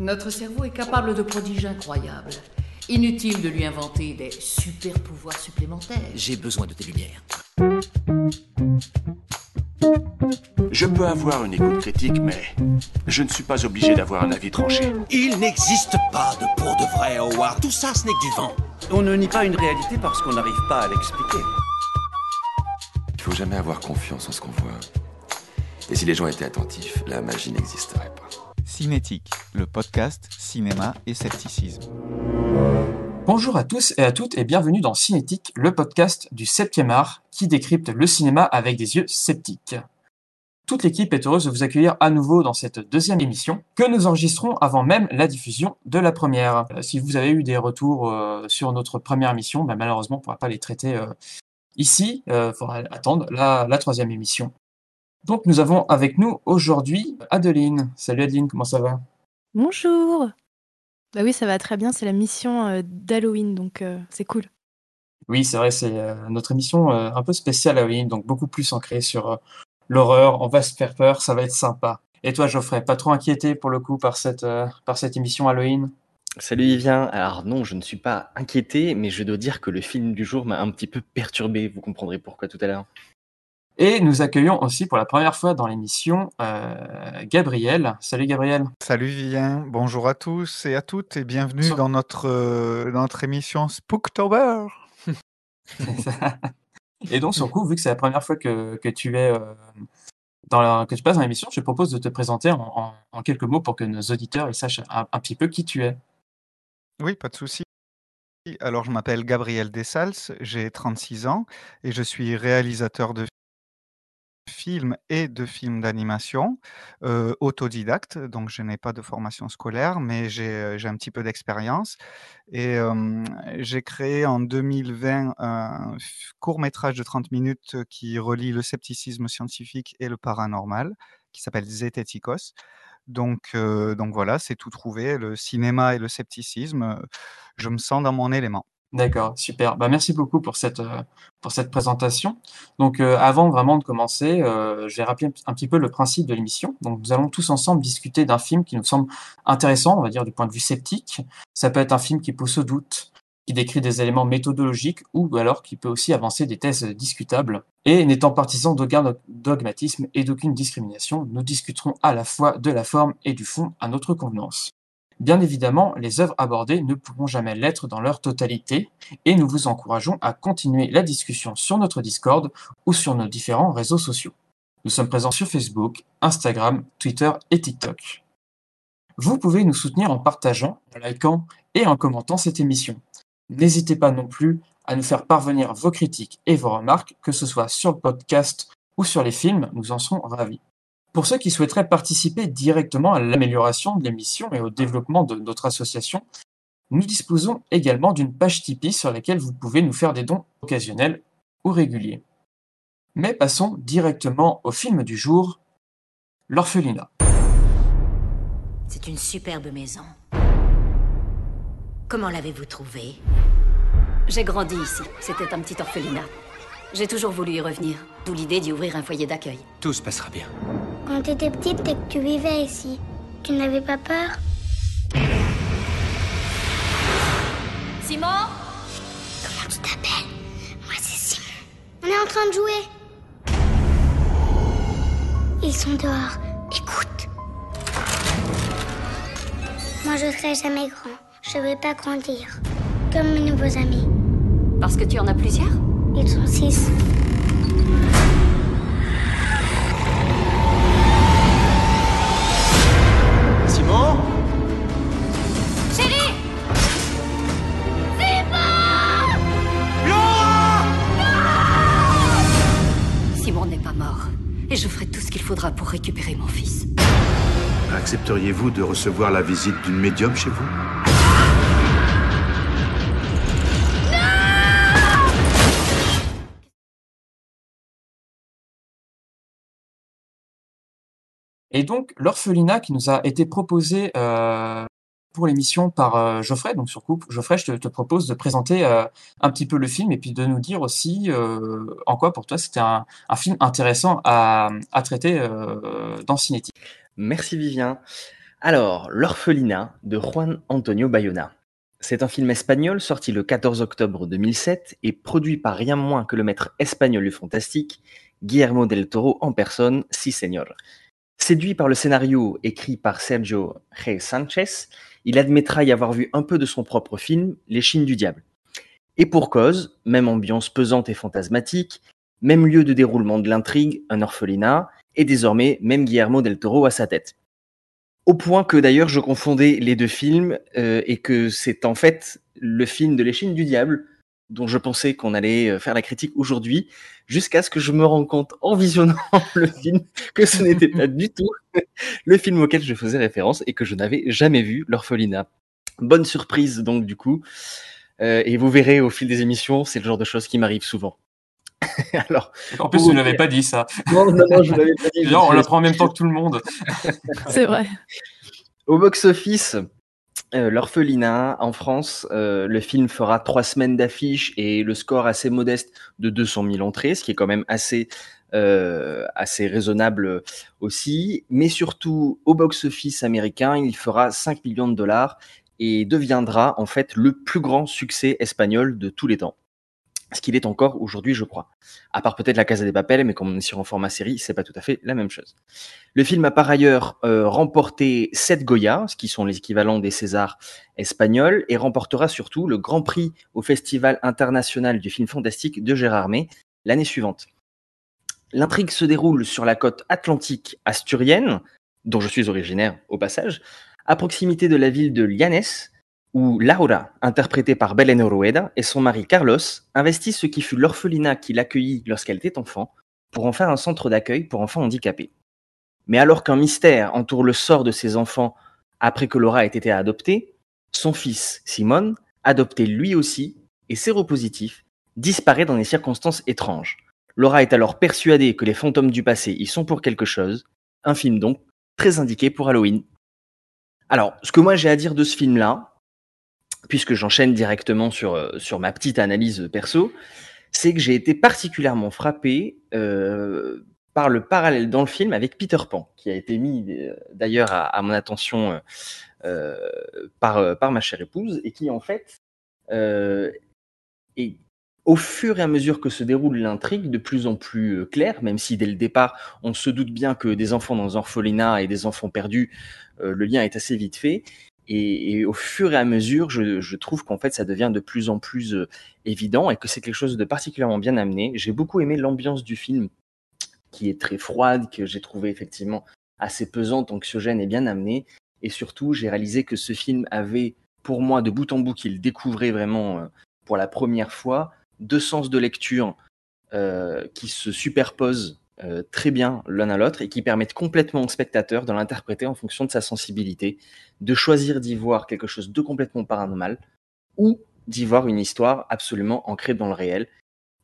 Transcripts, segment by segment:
Notre cerveau est capable de prodiges incroyables. Inutile de lui inventer des super pouvoirs supplémentaires. J'ai besoin de tes lumières. Je peux avoir une écoute critique, mais je ne suis pas obligé d'avoir un avis tranché. Il n'existe pas de pour de vrai, Howard. Tout ça, ce n'est que du vent. On ne nie pas une réalité parce qu'on n'arrive pas à l'expliquer. Il faut jamais avoir confiance en ce qu'on voit. Et si les gens étaient attentifs, la magie n'existerait pas. Cinétique, le podcast cinéma et scepticisme. Bonjour à tous et à toutes et bienvenue dans Cinétique, le podcast du 7e art qui décrypte le cinéma avec des yeux sceptiques. Toute l'équipe est heureuse de vous accueillir à nouveau dans cette deuxième émission que nous enregistrons avant même la diffusion de la première. Euh, si vous avez eu des retours euh, sur notre première émission, ben, malheureusement on ne pourra pas les traiter euh, ici. Il faudra attendre la, la troisième émission. Donc nous avons avec nous aujourd'hui Adeline. Salut Adeline, comment ça va? Bonjour. Bah oui, ça va très bien, c'est la mission euh, d'Halloween, donc euh, c'est cool. Oui, c'est vrai, c'est euh, notre émission euh, un peu spéciale Halloween, donc beaucoup plus ancrée sur euh, l'horreur. On va se faire peur, ça va être sympa. Et toi, Geoffrey, pas trop inquiété pour le coup par cette, euh, par cette émission Halloween? Salut Vivien, alors non, je ne suis pas inquiété, mais je dois dire que le film du jour m'a un petit peu perturbé, vous comprendrez pourquoi tout à l'heure. Et nous accueillons aussi pour la première fois dans l'émission euh, Gabriel. Salut Gabriel. Salut Vivien, bonjour à tous et à toutes et bienvenue dans notre, euh, dans notre émission Spooktober. Et donc, sur coup, vu que c'est la première fois que, que tu es euh, dans la, que tu passes dans l'émission, je te propose de te présenter en, en- en quelques mots pour que nos auditeurs ils sachent un, un petit peu qui tu es. Oui, pas de souci. Alors, je m'appelle Gabriel Dessals, j'ai 36 ans et je suis réalisateur de films et de films d'animation, autodidacte, donc je n'ai pas de formation scolaire, mais j'ai un petit peu d'expérience. Et j'ai créé en 2020 un f- court-métrage de 30 minutes qui relie le scepticisme scientifique et le paranormal, qui s'appelle Zététikos. Donc, donc voilà, c'est tout trouvé, le cinéma et le scepticisme, je me sens dans mon élément. D'accord, super. Bah, merci beaucoup pour cette, euh, pour cette présentation. Donc, euh, avant vraiment de commencer, euh, je vais rappeler un, petit peu le principe de l'émission. Donc, nous allons tous ensemble discuter d'un film qui nous semble intéressant, on va dire du point de vue sceptique. Ça peut être un film qui pousse au doute, qui décrit des éléments méthodologiques ou alors qui peut aussi avancer des thèses discutables. Et n'étant partisan d'aucun dog- dogmatisme et d'aucune discrimination, nous discuterons à la fois de la forme et du fond à notre convenance. Bien évidemment, les œuvres abordées ne pourront jamais l'être dans leur totalité, et nous vous encourageons à continuer la discussion sur notre Discord ou sur nos différents réseaux sociaux. Nous sommes présents sur Facebook, Instagram, Twitter et TikTok. Vous pouvez nous soutenir en partageant, en likant et en commentant cette émission. N'hésitez pas non plus à nous faire parvenir vos critiques et vos remarques, que ce soit sur le podcast ou sur les films, nous en serons ravis. Pour ceux qui souhaiteraient participer directement à l'amélioration de l'émission et au développement de notre association, nous disposons également d'une page Tipeee sur laquelle vous pouvez nous faire des dons occasionnels ou réguliers. Mais passons directement au film du jour, L'orphelinat. C'est une superbe maison. Comment l'avez-vous trouvée? J'ai grandi ici. C'était un petit orphelinat. J'ai toujours voulu y revenir, d'où l'idée d'y ouvrir un foyer d'accueil. Tout se passera bien. Quand t'étais petite et que tu vivais ici, tu n'avais pas peur? Simon? Comment tu t'appelles? Moi c'est Simon. On est en train de jouer. Ils sont dehors. Écoute. Moi je serai jamais grand. Je vais pas grandir. Comme mes nouveaux amis. Parce que tu en as plusieurs? Ils sont six. Simon Chérie Simon n'est pas mort. Et je ferai tout ce qu'il faudra pour récupérer mon fils. Accepteriez-vous de recevoir la visite d'une médium chez vous? Et donc, l'orphelinat qui nous a été proposé euh, pour l'émission par euh, Geoffrey, donc sur Coupe, Geoffrey, je te, propose de présenter euh, un petit peu le film et puis de nous dire aussi en quoi pour toi c'était un, film intéressant à, traiter dans Cinétique. Merci Vivien. Alors, L'orphelinat de Juan Antonio Bayona. C'est un film espagnol sorti le 14 octobre 2007 et produit par rien moins que le maître espagnol du fantastique, Guillermo del Toro en personne, si señor. Séduit par le scénario écrit par Sergio G. Sanchez, il admettra y avoir vu un peu de son propre film, Les Chines du Diable. Et pour cause, même ambiance pesante et fantasmatique, même lieu de déroulement de l'intrigue, un orphelinat, et désormais même Guillermo del Toro à sa tête. Au point que d'ailleurs je confondais les deux films euh, et que c'est en fait le film de l'échine du diable dont je pensais qu'on allait euh, faire la critique aujourd'hui, jusqu'à ce que je me rende compte en visionnant le film que ce n'était pas du tout le film auquel je faisais référence et que je n'avais jamais vu, l'orphelinat. Bonne surprise donc du coup, euh, et vous verrez au fil des émissions, c'est le genre de choses qui m'arrive souvent. Alors, en plus, je ne l'avais pas dit ça. Non, non, non, je l'avais pas dit. Genre, on l'apprend en même temps que tout le monde. C'est vrai. Au box-office, euh, L'orphelinat en France, euh, le film fera trois semaines d'affiches et le score assez modeste de 200 000 entrées, ce qui est quand même assez, euh, assez raisonnable aussi. Mais surtout, au box-office américain, il fera 5 millions de dollars et deviendra en fait le plus grand succès espagnol de tous les temps ce qu'il est encore aujourd'hui, je crois. À part peut-être la Casa des Papel, mais comme on est sur un format série, c'est pas tout à fait la même chose. Le film a par ailleurs euh, remporté 7 Goya, ce qui sont les équivalents des Césars espagnols, et remportera surtout le Grand Prix au Festival international du film fantastique de Gérardmer l'année suivante. L'intrigue se déroule sur la côte atlantique asturienne, dont je suis originaire au passage, à proximité de la ville de Llanes, où Laura, interprétée par Belen Rueda, et son mari Carlos investissent ce qui fut l'orphelinat qui l'accueillit lorsqu'elle était enfant pour en faire un centre d'accueil pour enfants handicapés. Mais alors qu'un mystère entoure le sort de ces enfants après que Laura ait été adoptée, son fils, Simon, adopté lui aussi et séropositif, disparaît dans des circonstances étranges. Laura est alors persuadée que les fantômes du passé y sont pour quelque chose, un film donc très indiqué pour Halloween. Alors, ce que moi j'ai à dire de ce film-là, puisque j'enchaîne directement sur, euh, sur ma petite analyse perso, c'est que j'ai été particulièrement frappé euh, par le parallèle dans le film avec Peter Pan, qui a été mis euh, d'ailleurs à, mon attention par, par ma chère épouse, et qui en fait est au fur et à mesure que se déroule l'intrigue, de plus en plus clair, même si dès le départ, on se doute bien que des enfants dans un orphelinat et des enfants perdus, le lien est assez vite fait. Et, au fur et à mesure, je, trouve qu'en fait, ça devient de plus en plus euh, évident et que c'est quelque chose de particulièrement bien amené. J'ai beaucoup aimé l'ambiance du film, qui est très froide, que j'ai trouvé effectivement assez pesante, anxiogène et bien amenée. Et surtout, j'ai réalisé que ce film avait, pour moi, de bout en bout, qu'il découvrait vraiment euh, pour la première fois, deux sens de lecture euh, qui se superposent euh, très bien l'un à l'autre et qui permettent complètement au spectateur de l'interpréter en fonction de sa sensibilité, de choisir d'y voir quelque chose de complètement paranormal ou d'y voir une histoire absolument ancrée dans le réel.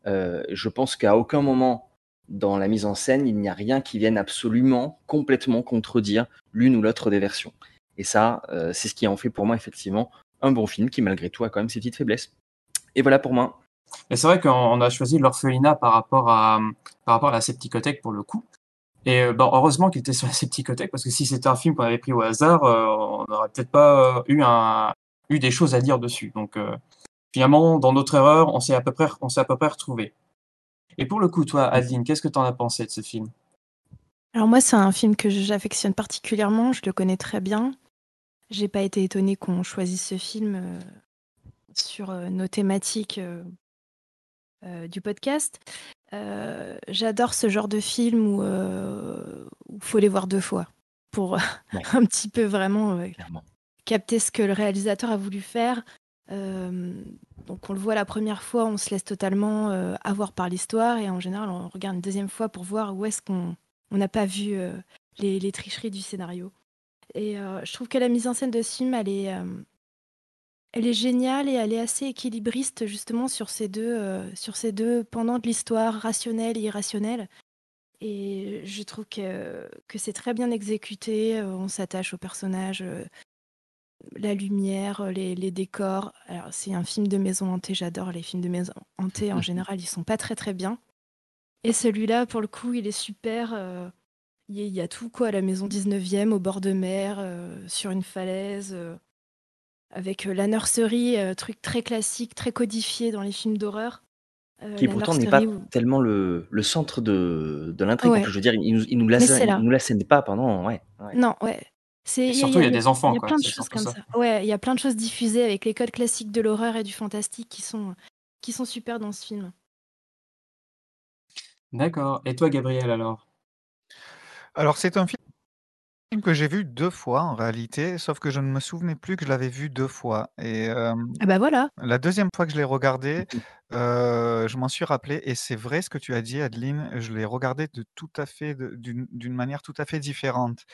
Euh, je pense qu'à aucun moment dans la mise en scène, il n'y a rien qui vienne absolument complètement contredire l'une ou l'autre des versions. Et ça, euh, c'est ce qui en fait pour moi effectivement un bon film qui malgré tout a quand même ses petites faiblesses. Et voilà pour moi. Et c'est vrai qu'on a choisi l'orphelinat par rapport à par rapport à la Septicothèque pour le coup. Et euh, bon, heureusement qu'il était sur la Septicothèque parce que si c'était un film qu'on avait pris au hasard, euh, on n'aurait peut-être pas eu un eu des choses à dire dessus. Donc euh, finalement, dans notre erreur, on s'est à peu près on s'est à peu près retrouvé. Et pour le coup, toi, Adeline, qu'est-ce que tu en as pensé de ce film? Alors moi, c'est un film que j'affectionne particulièrement. Je le connais très bien. J'ai pas été étonnée qu'on choisisse ce film sur nos thématiques euh, du podcast. Euh, j'adore ce genre de film où il euh, faut les voir deux fois pour un petit peu vraiment capter ce que le réalisateur a voulu faire. donc on le voit la première fois, on se laisse totalement avoir par l'histoire et en général on regarde une deuxième fois pour voir où est-ce qu'on n'a pas vu les, les, tricheries du scénario. Et je trouve que la mise en scène de ce film, elle est, elle est géniale et elle est assez équilibriste justement sur ces deux, euh, sur ces deux pendant de l'histoire, rationnelle et irrationnelle. Et je trouve que, que c'est très bien exécuté. Euh, on s'attache aux personnages, euh, la lumière, les, les décors. Alors, c'est un film de maison hantée. J'adore les films de maison hantée. En général, ils sont pas très très bien. Et celui-là, pour le coup, il est super. Il y, a- il y a tout quoi, la maison 19e, au bord de mer, euh, sur une falaise, euh, avec euh, la nursery, euh, truc très classique, très codifié dans les films d'horreur. Euh, Qui pourtant n'est pas tellement le, le centre de, de l'intrigue. Ouais. Je veux dire, il nous, il nous Mais la, c'est là. il nous la scène pas pendant. Ouais, ouais. Non, ouais. C'est, Et surtout, il y a des enfants, Il y a quoi, plein de choses comme ça. ça. Ouais, il y a plein de choses diffusées avec les codes classiques de l'horreur et du fantastique qui sont, qui sont super dans ce film. D'accord. Et toi, Gabriel, alors? Alors, c'est un film que j'ai vu 2 fois en réalité, sauf que je ne me souvenais plus que je l'avais vu 2 fois et hem, Ah bah voilà. la 2e fois que je l'ai regardé, heu, je m'en suis rappelé et c'est vrai ce que tu as dit Adeline, je l'ai regardé de tout à fait de d'une d'une manière tout à fait différente.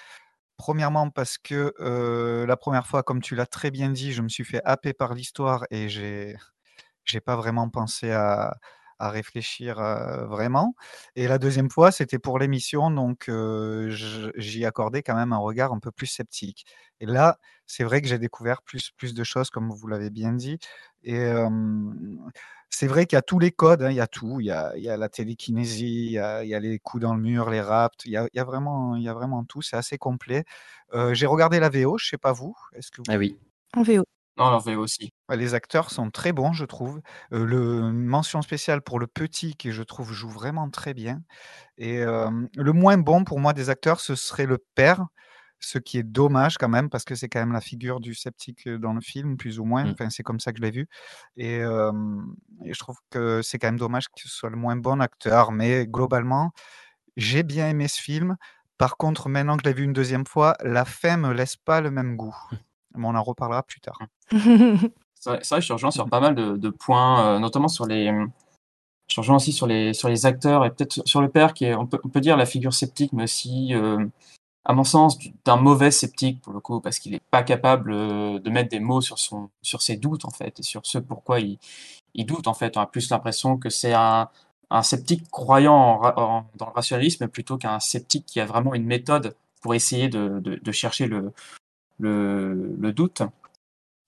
Premièrement parce que, heu, la 1re fois, comme tu l'as très bien dit, je me suis fait happer par l'histoire et j'ai j'ai pas vraiment pensé à à réfléchir, vraiment et la 2e fois, c'était pour l'émission donc j'y accordais quand même un regard un peu plus sceptique et là, c'est vrai que j'ai découvert plus plus de choses comme vous l'avez bien dit et c'est vrai qu'il y a tous les codes, hein, il y a tout, il y a il y a la télékinésie, il y a il y a les coups dans le mur, les rapts, il y a il y a vraiment il y a vraiment tout, c'est assez complet. J'ai regardé la VO, je sais pas vous, est-ce que vous Ah oui. En VO. Non, en VO aussi. Les acteurs sont très bons, je trouve. Heu, le mention spéciale pour le petit qui, je trouve, joue vraiment très bien et le moins bon pour moi des acteurs, ce serait le père, ce qui est dommage quand même parce que c'est quand même la figure du sceptique, dans le film, plus ou moins. Mmh. Enfin, c'est comme ça que je l'ai vu et je trouve que c'est quand même dommage que ce soit le moins bon acteur mais globalement, j'ai bien aimé ce film. Par contre, maintenant que je l'ai vu une 2e fois, la fin me laisse pas le même goût. Mais on en reparlera plus tard. C'est vrai, vrai, je te rejoins sur pas mal de, de points, euh, notamment sur les. Je te rejoins aussi sur les, sur les acteurs et peut-être sur- le père qui est, on peut, on peut dire, la figure sceptique, mais aussi, euh, à mon sens, du- d'un mauvais sceptique pour le coup, parce qu'il n'est pas capable euh, de mettre des mots sur, son, sur ses doutes en fait, et sur ce pourquoi il, il doute en fait. On a plus l'impression que c'est un, un sceptique croyant en ra- en- dans le rationalisme plutôt qu'un sceptique qui a vraiment une méthode pour essayer de, de, de chercher le, le, le doute.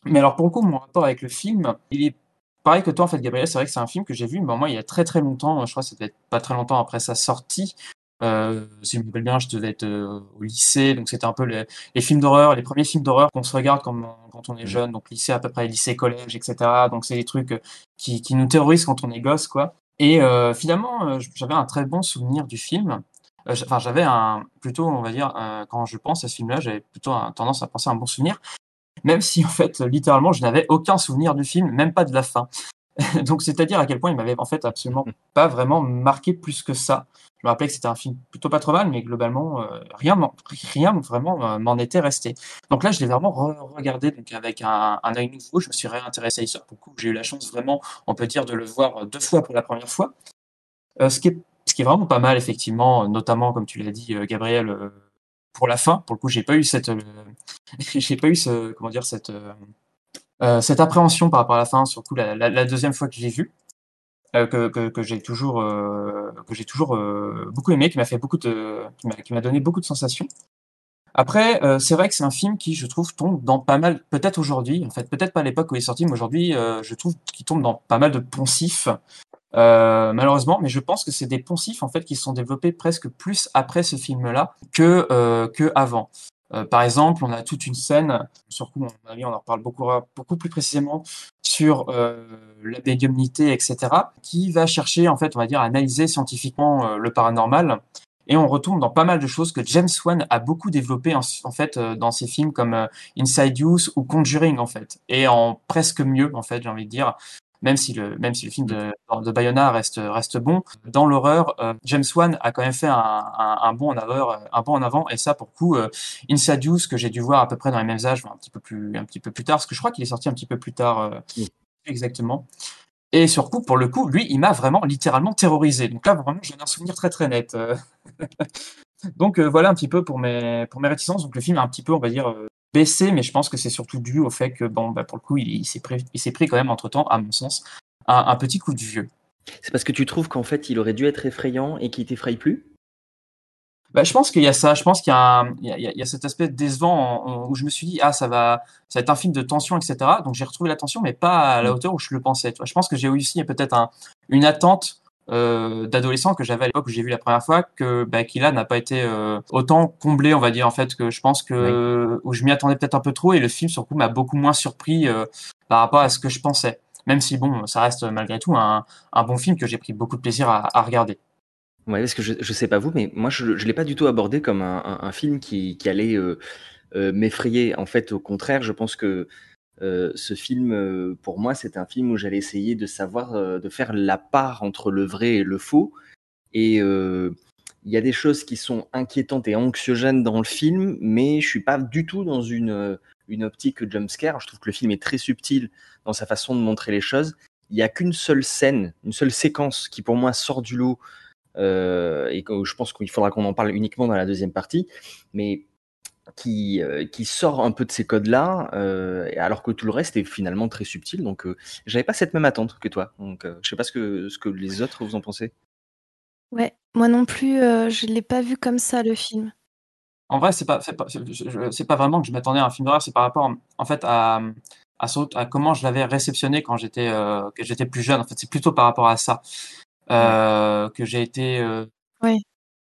Mais alors pour le coup, mon rapport avec le film, il est pareil que toi en fait, Gabriel. C'est vrai que c'est un film que j'ai vu, mais moi il y a très très longtemps. Je crois que ça devait être pas très longtemps après sa sortie. Euh, si je me rappelle bien, je devais être euh, au lycée, donc c'était un peu les, les films d'horreur, les premiers films d'horreur qu'on se regarde quand, on- quand on est jeune, donc lycée à peu près, lycée, collège, etc. Donc c'est des trucs euh, qui, qui nous terrorisent quand on est gosse, quoi. Et euh, finalement, j'avais un très bon souvenir du film. Euh, Enfin, j'avais un plutôt, on va dire, euh, quand je pense à ce film-là, j'avais plutôt un- tendance à penser à un bon souvenir même si en fait littéralement je n'avais aucun souvenir du film, même pas de la fin. Donc c'est-à-dire à quel point il m'avait en fait absolument pas vraiment marqué plus que ça. Je me rappelais que c'était un film plutôt pas trop mal, mais globalement euh, rien, rien vraiment euh, m'en était resté. Donc là je l'ai vraiment re- regardé donc avec un, un œil nouveau. Je me suis réintéressé à l'histoire. Pour le coup j'ai eu la chance vraiment, on peut dire, de le voir deux fois pour la première fois. Euh, ce qui est ce qui est vraiment pas mal effectivement, notamment comme tu l'as dit euh, Gabriel. euh, pour la fin, pour le coup, j'ai pas eu cette, euh, j'ai pas eu ce, comment dire, cette, cette appréhension par rapport à la fin, surtout la, la, deuxième fois que j'ai vu, que, que, j'ai toujours, que j'ai toujours beaucoup aimé, qui m'a fait beaucoup de, qui m'a, donné beaucoup de sensations. Après, c'est vrai que c'est un film qui, je trouve, tombe dans pas mal, peut-être aujourd'hui, en fait, peut-être pas à l'époque où il est sorti, mais aujourd'hui, je trouve qu'il tombe dans pas mal de poncifs, euh, malheureusement, mais je pense que c'est des poncifs en fait qui sont développés presque plus après ce film-là que euh, que avant. Euh, par exemple, on a toute une scène, sur coup, à mon avis, on en reparle beaucoup, beaucoup plus précisément sur euh, la médiumnité, etc., qui va chercher, en fait, on va dire, à analyser scientifiquement euh, le paranormal. Et on retombe dans pas mal de choses que James Wan a beaucoup développé en, en fait euh, dans ses films comme Inside Use ou Conjuring en fait, et en presque mieux en fait, j'ai envie de dire même si le même si le film de, de Bayona reste reste bon. Dans l'horreur euh, James Wan a quand même fait un, un, un bond en avant un bond en avant. Et ça pour le coup euh, Inside Use que j'ai dû voir à peu près dans les mêmes âges un petit peu plus un petit peu plus tard parce que je crois qu'il est sorti un petit peu plus tard euh, oui. exactement. Et sur coup pour le coup lui il m'a vraiment littéralement terrorisé. Donc là vraiment j'en ai un souvenir très très net donc euh, voilà un petit peu pour mes pour mes réticences. Donc le film est un petit peu on va dire euh, baissé, mais je pense que c'est surtout dû au fait que, bon, bah, pour le coup, il, il s'est pris, quand même, entre-temps, à mon sens, un, un petit coup de vieux. C'est parce que tu trouves qu'en fait, il aurait dû être effrayant et qu'il t'effraie plus? Bah, je pense qu'il y a ça. Je pense qu'il y, y, y, y, a cet aspect décevant en, en, où je me suis dit, ah, ça va, ça va être un film de tension, etc. Donc j'ai retrouvé la tension, mais pas à la hauteur où je le pensais. Tu vois. Je pense que j'ai aussi peut-être un, une attente euh, d'adolescent que j'avais à l'époque où j'ai vu la première fois que bah, qui là n'a pas été euh, autant comblé on va dire en fait que je pense que où je m'y attendais peut-être un peu trop. Et le film surtout m'a beaucoup moins surpris euh, par rapport à ce que je pensais. Même si bon ça reste malgré tout un, un bon film que j'ai pris beaucoup de plaisir à, à regarder. Ouais, parce que je, je sais pas vous, mais moi je, je l'ai pas du tout abordé comme un, un, un film qui, qui allait m'effrayer. En fait, au contraire, je pense que euh, ce film, euh, pour moi, c'est un film où j'allais essayer de savoir, euh, de faire la part entre le vrai et le faux. Et il y a des choses qui sont inquiétantes et anxiogènes dans le film, mais je suis pas du tout dans une, une optique jumpscare. Je trouve que le film est très subtil dans sa façon de montrer les choses. Il y a qu'une seule scène, une seule séquence qui pour moi sort du lot et je pense qu'il faudra qu'on en parle uniquement dans la deuxième partie, mais qui, euh, qui sort un peu de ces codes-là, euh, alors que tout le reste est finalement très subtil. Donc, euh, j'avais pas cette même attente que toi. Donc, euh, je sais pas ce que, ce que les autres vous en pensez. Ouais, moi non plus, euh, je l'ai pas vu comme ça le film. En vrai, c'est pas, c'est pas, c'est- je- je- c'est pas vraiment que je m'attendais à un film d'horreur, c'est par rapport, en fait, à, à, comment je l'avais réceptionné quand j'étais, euh, j'étais plus jeune. En fait, c'est plutôt par rapport à ça euh, que j'ai été, euh, Ouais.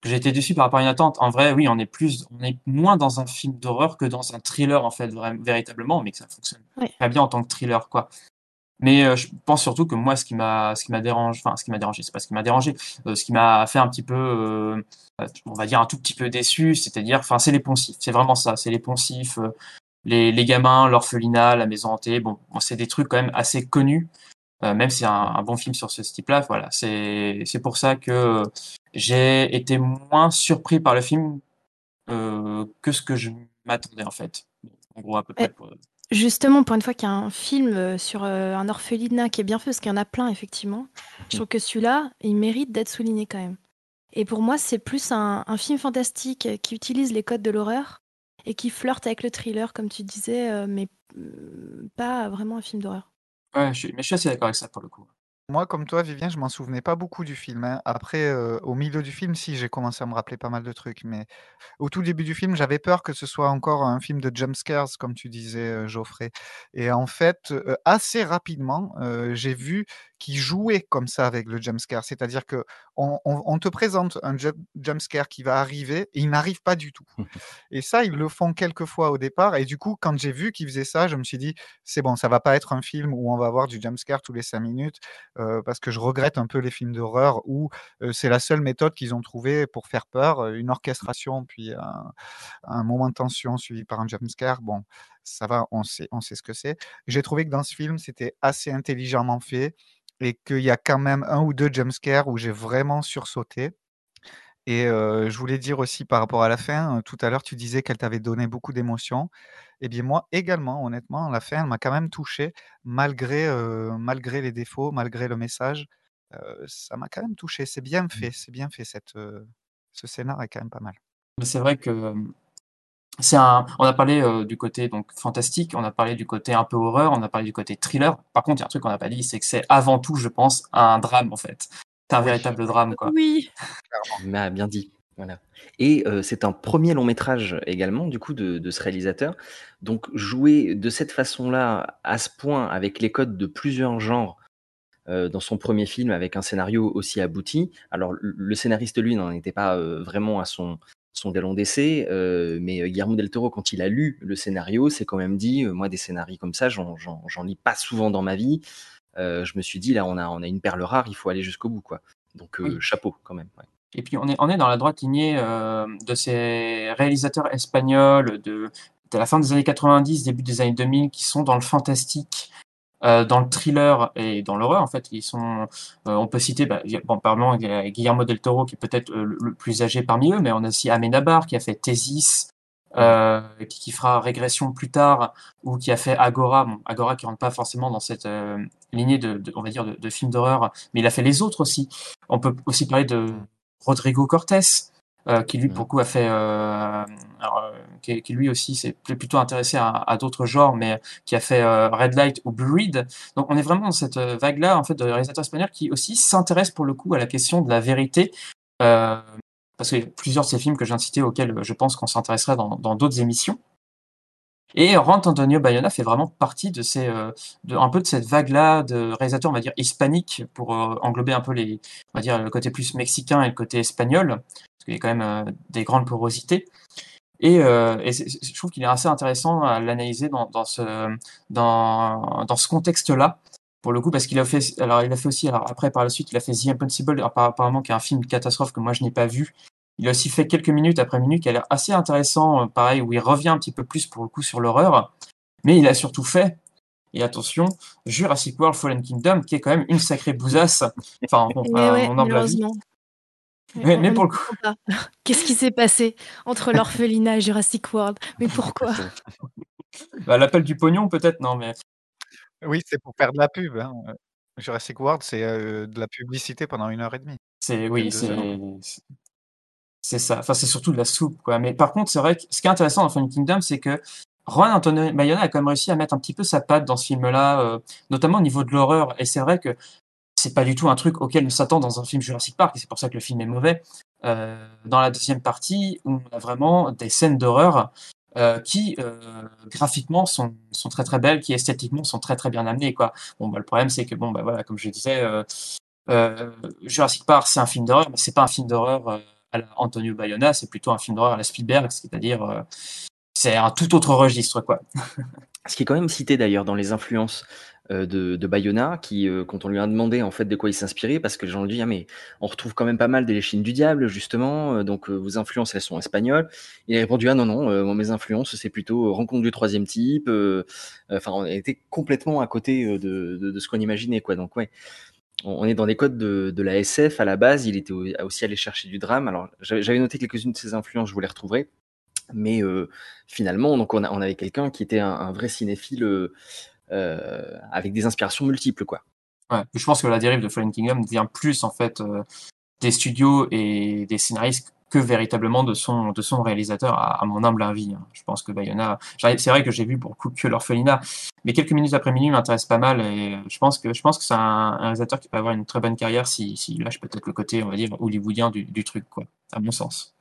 J'ai été déçu par rapport à une attente. En vrai, oui, on est plus, on est moins dans un film d'horreur que dans un thriller en fait, véritablement, mais que ça fonctionne très bien en tant que thriller, quoi. Mais euh, je pense surtout que moi, ce qui m'a, ce qui m'a dérangé, enfin, ce qui m'a dérangé, c'est pas ce qui m'a dérangé, euh, ce qui m'a fait un petit peu, euh, on va dire un tout petit peu déçu, c'est-à-dire, enfin, c'est les poncifs, c'est vraiment ça, c'est les poncifs, les, les gamins, l'orphelinat, la maison hantée, bon, bon, c'est des trucs quand même assez connus, euh, même si c'est un, un bon film sur ce type-là, voilà, c'est, c'est pour ça que j'ai été moins surpris par le film euh, que ce que je m'attendais en fait. Bon, en gros, à peu près. Eh, pour- Justement, pour une fois qu'il y a un film euh, sur euh, un orphelinat qui est bien fait, parce qu'il y en a plein, effectivement, je trouve que celui-là, il mérite d'être souligné quand même. Et pour moi, c'est plus un, un film fantastique euh, qui utilise les codes de l'horreur et qui flirte avec le thriller, comme tu disais, euh, mais euh, pas vraiment un film d'horreur. Ouais, je suis, mais je suis assez d'accord avec ça pour le coup. Moi, comme toi, Vivien, je m'en souvenais pas beaucoup du film. hein. Après, euh, au milieu du film, si, j'ai commencé à me rappeler pas mal de trucs. Mais au tout début du film, j'avais peur que ce soit encore un film de jump scares, comme tu disais, euh, Geoffrey. Et en fait, euh, assez rapidement, j'ai vu qu'ils jouaient comme ça avec le jump scare. C'est-à-dire que on, on- on te présente un jump, jump scare qui va arriver et il n'arrive pas du tout. Et ça, ils le font quelques fois au départ. Et du coup, quand j'ai vu qu'ils faisaient ça, je me suis dit, c'est bon, ça va pas être un film où on va avoir du jump scare tous les cinq minutes, euh, parce que je regrette un peu les films d'horreur où euh, c'est la seule méthode qu'ils ont trouvée pour faire peur, euh, une orchestration, puis un, un moment de tension suivi par un jump scare. Bon, ça va, on sait, on sait ce que c'est. J'ai trouvé que dans ce film, c'était assez intelligemment fait et qu'il y a quand même un ou deux jump scares où j'ai vraiment sursauté. Et euh, je voulais dire aussi par rapport à la fin, tout à l'heure tu disais qu'elle t'avait donné beaucoup d'émotions. Eh bien moi également, honnêtement, la fin, elle m'a quand même touché, malgré, euh, malgré les défauts, malgré le message. Euh, ça m'a quand même touché. C'est bien fait, c'est bien fait. Cette, ce scénar est quand même pas mal. Mais c'est vrai que c'est un. On a parlé euh, du côté donc fantastique, on a parlé du côté un peu horreur, on a parlé du côté thriller. Par contre, il y a un truc qu'on n'a pas dit, c'est que c'est avant tout, je pense, un drame en fait. C'est un véritable drame, quoi. Oui. Ah, bien dit. Voilà. Et euh, c'est un premier long métrage également, du coup, de, de ce réalisateur. Donc, jouer de cette façon-là, à ce point, avec les codes de plusieurs genres, euh, dans son premier film, avec un scénario aussi abouti. Alors, le, le scénariste, lui, n'en était pas euh, vraiment à son, son galon d'essai, euh, mais Guillermo del Toro, quand il a lu le scénario, s'est quand même dit, euh, moi, des scénarios comme ça, j'en lis pas souvent dans ma vie. Euh, je me suis dit, là, on a, on a une perle rare, il faut aller jusqu'au bout, quoi. Donc, euh, Oui. chapeau, quand même. ouais. Et puis on est, on est dans la droite lignée euh, de ces réalisateurs espagnols de, de la fin des années 90, début des années 2000, qui sont dans le fantastique, euh, dans le thriller et dans l'horreur. En fait, ils sont. euh, on peut citer, bah, bon, Guillermo del Toro qui est peut-être euh, le, plus âgé parmi eux, mais on a aussi Amenabar qui a fait Thésis. Euh, qui, qui fera régression plus tard ou qui a fait Agora bon, Agora qui rentre pas forcément dans cette euh, lignée de, de- on va dire de, de films d'horreur mais il a fait les autres aussi on peut aussi parler de Rodrigo Cortés, euh, qui lui, pour le coup, a fait, euh, alors, euh, qui, qui lui aussi s'est pl- plutôt intéressé à, à d'autres genres, mais qui a fait euh, Red Light ou Blue Reed. Donc, on est vraiment dans cette euh, vague-là, en fait, de réalisateurs espagnols qui aussi s'intéressent pour le coup à la question de la vérité. Parce qu'il y a plusieurs de ces films que de citer auxquels je pense qu'on s'intéresserait dans d'autres émissions. Et Juan Antonio Bayona fait vraiment partie de ces, euh, de, un peu de cette vague-là de réalisateurs, on va dire, hispaniques, pour euh, englober un peu les, on va dire, le côté plus mexicain et le côté espagnol, qu'il y a quand même euh, des grandes porosités. Et, et je trouve qu'il est assez intéressant à l'analyser dans, dans, ce, dans, dans ce contexte-là, pour le coup, parce qu'il a fait, alors il a fait aussi, alors après par la suite, il a fait The Impossible, apparemment qui est un film catastrophe que moi je n'ai pas vu, il a aussi fait quelques minutes après minute qui a l'air assez intéressant, euh, pareil, où il revient un petit peu plus pour le coup sur l'horreur. Mais il a surtout fait, et attention, Jurassic World Fallen Kingdom, qui est quand même une sacrée bousasse. Enfin, on, on malheureusement. Mais, mais, pour le coup. Qu'est-ce qui s'est passé entre l'orphelinat et Jurassic World? Mais pourquoi? Bah, L'appel du pognon, peut-être, non, mais. Oui, c'est pour faire de la pub. Hein. Jurassic World, c'est euh, de la publicité pendant une heure et demie. C'est oui, c'est c'est ça. Enfin, c'est surtout de la soupe, quoi. Mais par contre, c'est vrai que ce qui est intéressant dans Fallen Kingdom, c'est que Juan Antonio Bayona a quand même réussi à mettre un petit peu sa patte dans ce film-là, euh, notamment au niveau de l'horreur. Et c'est vrai que c'est pas du tout un truc auquel on s'attend dans un film Jurassic Park, et c'est pour ça que le film est mauvais. Euh, dans la deuxième partie, on a vraiment des scènes d'horreur euh, qui graphiquement sont, sont très très belles, qui esthétiquement sont très très bien amenées. Quoi. Bon, bah, le problème c'est que bon, bah, voilà, comme je disais, Jurassic Park c'est un film d'horreur, mais c'est pas un film d'horreur à Antonio Bayona, c'est plutôt un film d'horreur à la Spielberg, c'est-à-dire euh, c'est un tout autre registre quoi. Ce qui est quand même cité d'ailleurs dans les influences euh, de, Bayona, qui, euh, quand on lui a demandé en fait de quoi il s'inspirait, parce que les gens lui disent ah, mais on retrouve quand même pas mal des Chines du diable justement, donc vos influences elles sont espagnoles. Il a répondu ah non non, mes influences c'est plutôt rencontre du troisième type. Enfin on était complètement à côté de, de, ce qu'on imaginait quoi. Donc ouais, on est dans les codes de, la SF à la base. Il était aussi allé chercher du drame. Alors, j'avais noté quelques-unes de ses influences, je vous les retrouverai. Mais euh, finalement, donc on, avait quelqu'un qui était un, vrai cinéphile euh, euh, avec des inspirations multiples, quoi. Ouais, je pense que la dérive de Fallen Kingdom vient plus en fait des studios et des scénaristes que véritablement de son, de son réalisateur, à, mon humble avis. Hein. Je pense que Bayona, c'est vrai que j'ai vu pour le coup que l'orphelinat, mais quelques minutes après minuit m'intéresse pas mal et je pense que, je pense que c'est un, réalisateur qui peut avoir une très bonne carrière s'il si, lâche peut-être le côté, on va dire, hollywoodien du, du truc, quoi, à mon sens.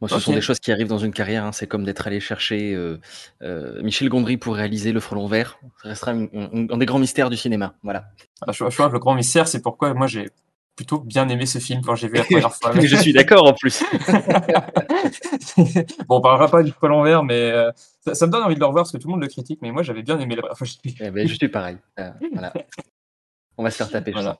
Moi, ce sont des choses qui arrivent dans une carrière. Hein. C'est comme d'être allé chercher euh, euh, Michel Gondry pour réaliser Le Frelon Vert. Ça restera un, des grands mystères du cinéma. Voilà. Ah, je, je crois que le grand mystère, c'est pourquoi moi j'ai plutôt bien aimé ce film quand j'ai vu la première fois. je suis d'accord en plus. bon, on parlera pas du poil en mais euh, ça, me donne envie de le revoir parce que tout le monde le critique, mais moi j'avais bien aimé la. Eh ben, je suis pareil. Voilà. On va se faire taper. Voilà.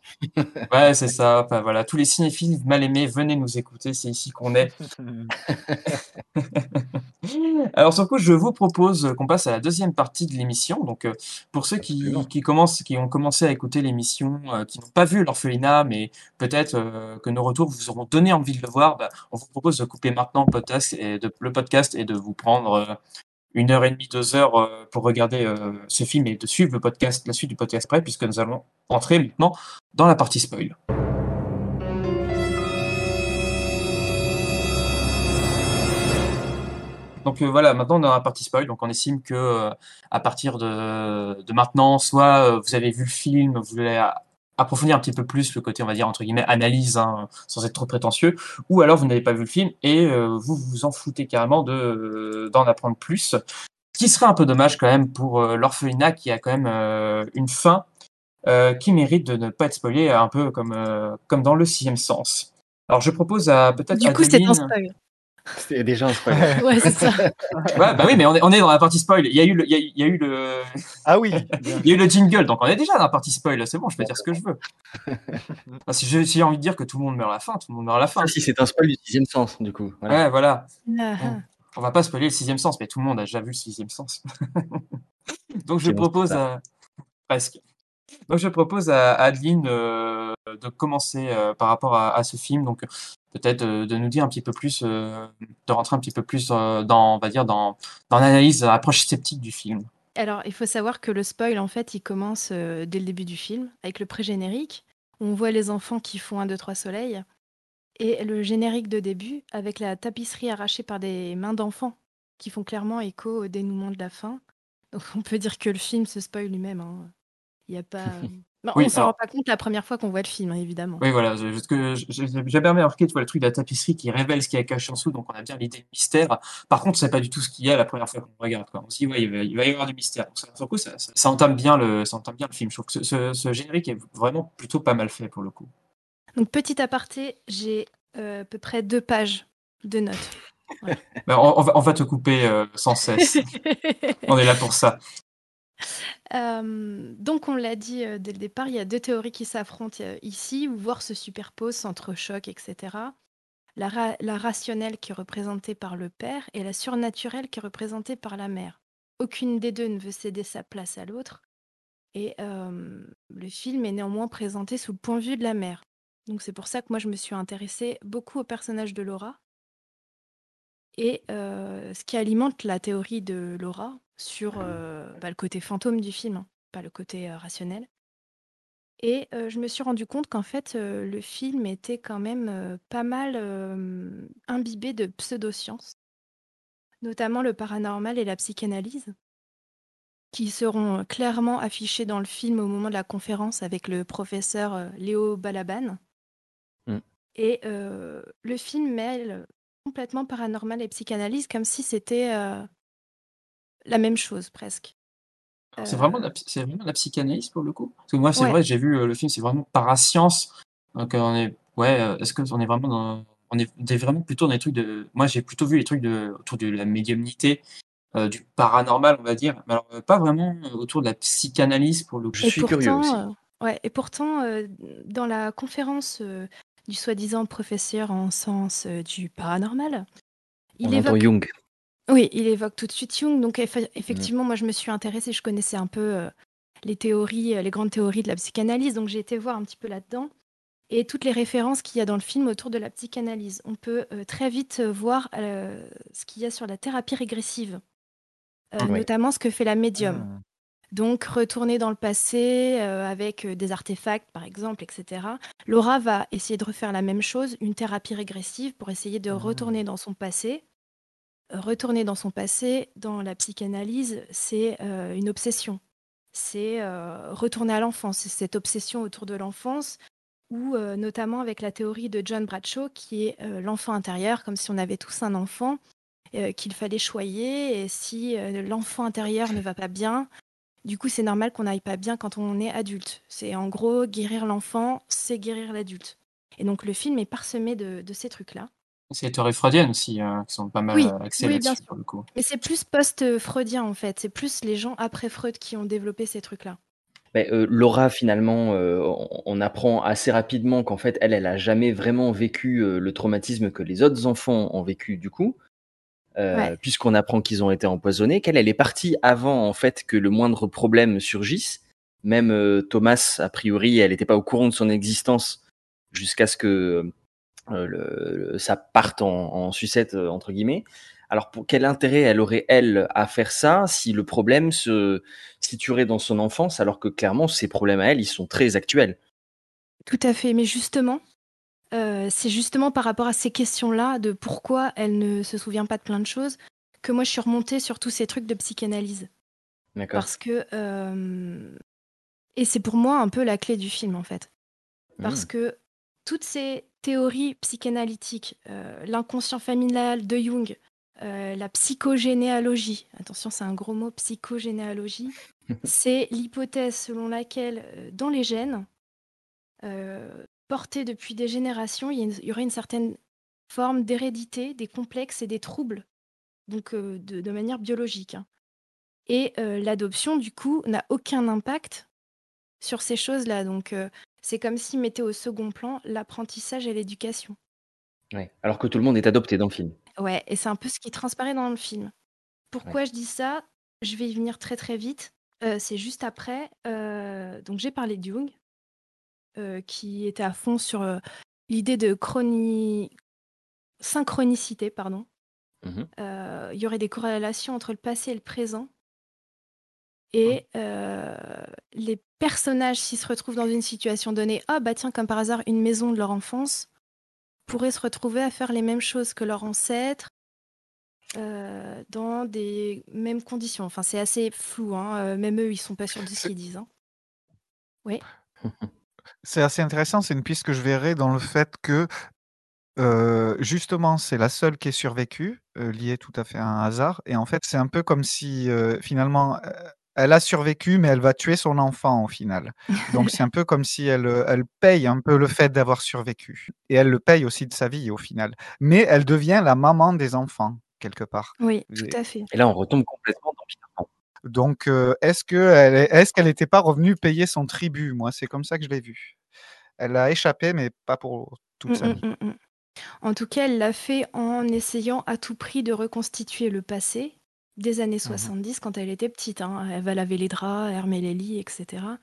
ouais, c'est ça. Enfin, voilà, tous les cinéphiles mal aimés, venez nous écouter. C'est ici qu'on est. Alors, sur coup, je vous propose qu'on passe à la deuxième partie de l'émission. Donc, euh, pour ceux qui, qui, commencent, qui ont commencé à écouter l'émission, euh, qui n'ont pas vu l'orphelinat, mais peut-être euh, que nos retours vous auront donné envie de le voir, bah, on vous propose de couper maintenant le podcast et de, le podcast et de vous prendre une heure et demie, deux heures euh, pour regarder euh, ce film et de suivre le podcast, la suite du podcast après, puisque nous allons entrer maintenant dans la partie spoil. Donc euh, voilà, maintenant dans la partie spoil, donc on estime que à partir de, de, maintenant, soit vous avez vu le film, vous voulez approfondir un petit peu plus le côté, on va dire, entre guillemets, analyse, hein, sans être trop prétentieux, ou alors vous n'avez pas vu le film et euh, vous vous en foutez carrément de d'en apprendre plus, ce qui serait un peu dommage quand même pour euh, l'orphelinat qui a quand même euh, une fin qui mérite de ne pas être spoilé un peu comme, comme dans le sixième sens. Alors je propose à peut-être... Du coup, c'est un spoil. C'était déjà un spoil. ouais, c'est ça. ouais, bah oui, mais on est, on est dans la partie spoil. Il y a eu le, il y a, il y a eu le. Ah oui. il y a eu le jingle, donc on est déjà dans la partie spoil. C'est bon, je peux dire ce que je veux. si j'ai envie de dire que tout le monde meurt à la fin, tout le monde meurt à la fin. si c'est un spoil du sixième sens, du coup. Voilà. Ouais, voilà. Ah, ah. on va pas spoiler le sixième sens, mais tout le monde a déjà vu le sixième sens. donc je propose à... presque. Donc je propose à Adeline euh, de commencer euh, par rapport à, à, ce film. Donc peut-être de, nous dire un petit peu plus, euh, de rentrer un petit peu plus euh, dans, on va dire, dans, dans l'analyse, l'approche sceptique du film. Alors, il faut savoir que le spoil, en fait, il commence euh, dès le début du film, avec le pré-générique. On voit les enfants qui font un, deux, trois soleils. Et le générique de début, avec la tapisserie arrachée par des mains d'enfants, qui font clairement écho au dénouement de la fin. Donc, on peut dire que le film se spoil lui-même. Hein. Il n'y a pas. Bah, Oui, on s'en alors- rend pas compte la première fois qu'on voit le film, hein, évidemment. Oui, voilà, j'ai bien remarqué, tu vois, le truc de la tapisserie qui révèle ce qu'il y a caché en dessous, donc on a bien l'idée du mystère. Par contre, c'est pas du tout ce qu'il y a la première fois qu'on regarde, quoi. On se dit, ouais, il va, il va y avoir du mystère. Donc, ça, coup, ça, ça- ça entame bien le, ça entame bien le film. Je trouve que ce, ce- ce générique est vraiment plutôt pas mal fait pour le coup. Donc, petit aparté, j'ai euh, à peu près deux pages de notes. On, on va, on va te couper euh, sans cesse. on est là pour ça. Euh, donc, on l'a dit euh, dès le départ, il y a deux théories qui s'affrontent euh, ici, voire se superposent, s'entrechoquent, etc. La, la rationnelle qui est représentée par le père et la surnaturelle qui est représentée par la mère. Aucune des deux ne veut céder sa place à l'autre. Et le film est néanmoins présenté sous le point de vue de la mère. Donc c'est pour ça que moi je me suis intéressée beaucoup au personnage de Laura. Et ce qui alimente la théorie de Laura sur euh, bah, le côté fantôme du film, hein, pas le côté euh, rationnel. Et euh, je me suis rendu compte qu'en fait, le film était quand même pas mal imbibé de pseudosciences, notamment le paranormal et la psychanalyse, qui seront clairement affichés dans le film au moment de la conférence avec le professeur Léo Balaban. Mm. Et le film mêle complètement paranormal et psychanalyse comme si c'était la même chose presque. C'est Euh, vraiment, de la c'est vraiment la psychanalyse pour le coup? Parce que moi, c'est Ouais. vrai, j'ai vu euh, le film, c'est vraiment parascience. Donc on est, ouais, euh, est-ce qu'on est vraiment dans, on est, vraiment plutôt dans les trucs de, moi j'ai plutôt vu les trucs de, autour de la médiumnité, euh, du paranormal, on va dire, mais alors euh, pas vraiment autour de la psychanalyse pour le coup. et pourtant, euh, ouais, et pourtant, euh, dans la conférence euh, du soi-disant professeur en sens euh, du paranormal, il On évoque, Jung. Oui, il évoque tout de suite Jung. Donc effe- effectivement, moi je me suis intéressée, je connaissais un peu euh, les théories, euh, les grandes théories de la psychanalyse, donc j'ai été voir un petit peu là-dedans. Et toutes les références qu'il y a dans le film autour de la psychanalyse. On peut euh, très vite voir ce qu'il y a sur la thérapie régressive, Oui. notamment ce que fait la médium. Ah. Donc, retourner dans le passé avec des artefacts, par exemple, etc. Laura va essayer de refaire la même chose, une thérapie régressive pour essayer de retourner dans son passé. Retourner dans son passé, dans la psychanalyse, c'est euh, une obsession. C'est euh, retourner à l'enfance, c'est cette obsession autour de l'enfance, ou euh, notamment avec la théorie de John Bradshaw, qui est l'enfant intérieur, comme si on avait tous un enfant, qu'il fallait choyer, et si l'enfant intérieur ne va pas bien, du coup, c'est normal qu'on n'aille pas bien quand on est adulte. C'est en gros, guérir l'enfant, c'est guérir l'adulte. Et donc, le film est parsemé de ces trucs-là. C'est les théories freudiennes aussi, euh, qui sont pas mal Oui, euh, axées oui, bien là-dessus pour le coup. Mais c'est plus post-freudien, en fait. C'est plus les gens après Freud qui ont développé ces trucs-là. Mais, euh, Laura, finalement, euh, on, on apprend assez rapidement qu'en fait, elle, elle a jamais vraiment vécu euh, le traumatisme que les autres enfants ont vécu du coup, euh, Ouais. puisqu'on apprend qu'ils ont été empoisonnés, qu'elle, elle est partie avant en fait que le moindre problème surgisse. Même euh, Thomas, a priori, elle n'était pas au courant de son existence jusqu'à ce que euh, le, le- ça parte en, en sucette euh, entre guillemets. Alors pour quel intérêt elle aurait elle à faire ça si le problème se situerait dans son enfance alors que clairement ces problèmes à elle ils sont très actuels? Tout à fait. Mais justement, euh, c'est justement par rapport à ces questions-là de pourquoi elle ne se souvient pas de plein de choses que moi je suis remontée sur tous ces trucs de psychanalyse. D'accord. Parce que. euh, Et c'est pour moi un peu la clé du film, en fait. Parce Mmh. que toutes ces théories psychanalytiques, euh, l'inconscient familial de Jung, euh, la psychogénéalogie, attention, c'est un gros mot, psychogénéalogie, c'est l'hypothèse selon laquelle, euh, dans les gènes, euh, portés depuis des générations, il y, a une- il y aurait une certaine forme d'hérédité, des complexes et des troubles, donc de, de manière biologique. hein. Et l'adoption, du coup, n'a aucun impact sur ces choses-là. Donc, euh, c'est comme s'il mettait au second plan l'apprentissage et l'éducation. Ouais. Alors que tout le monde est adopté dans le film. Ouais, et c'est un peu ce qui transparaît dans le film. Pourquoi je dis ça? Je vais y venir très très vite. Euh, c'est juste après. euh, donc, j'ai parlé de Jung, euh, qui était à fond sur euh, l'idée de chroni... synchronicité, pardon. Mhm. Euh, il y aurait des corrélations entre le passé et le présent. Et euh, les personnages, s'ils se retrouvent dans une situation donnée, ah bah tiens, comme par hasard, une maison de leur enfance, pourraient se retrouver à faire les mêmes choses que leurs ancêtres euh, dans des mêmes conditions. Enfin, c'est assez flou, hein. euh, même eux, ils sont pas sûrs de ce qu'ils disent. hein. Oui. C'est assez intéressant, c'est une piste que je verrais dans le fait que, justement, c'est la seule qui ait survécu, heu, lié tout à fait à un hasard et en fait, c'est un peu comme si, finalement, elle a survécu, mais elle va tuer son enfant au final. Donc c'est un peu comme si elle, heu, elle paye un peu le fait d'avoir survécu et elle le paye aussi de sa vie au final. Mais elle devient la maman des enfants, quelque part Oui, tout à fait. Et là, on retombe complètement dans Peter Pan. donc heu, est-ce qu'elle est est-ce qu'elle était pas revenue payer son tribut? Moi, c'est comme ça que je l'ai vu. Elle a échappé, mais pas pour toute Mmh sa mh, vie. mmh mh. En tout cas, elle l'a fait en essayant à tout prix de reconstituer le passé des années Mmh mh. 70 quand elle était petite, hein. Elle va laver les draps, elle remet les lits et cetera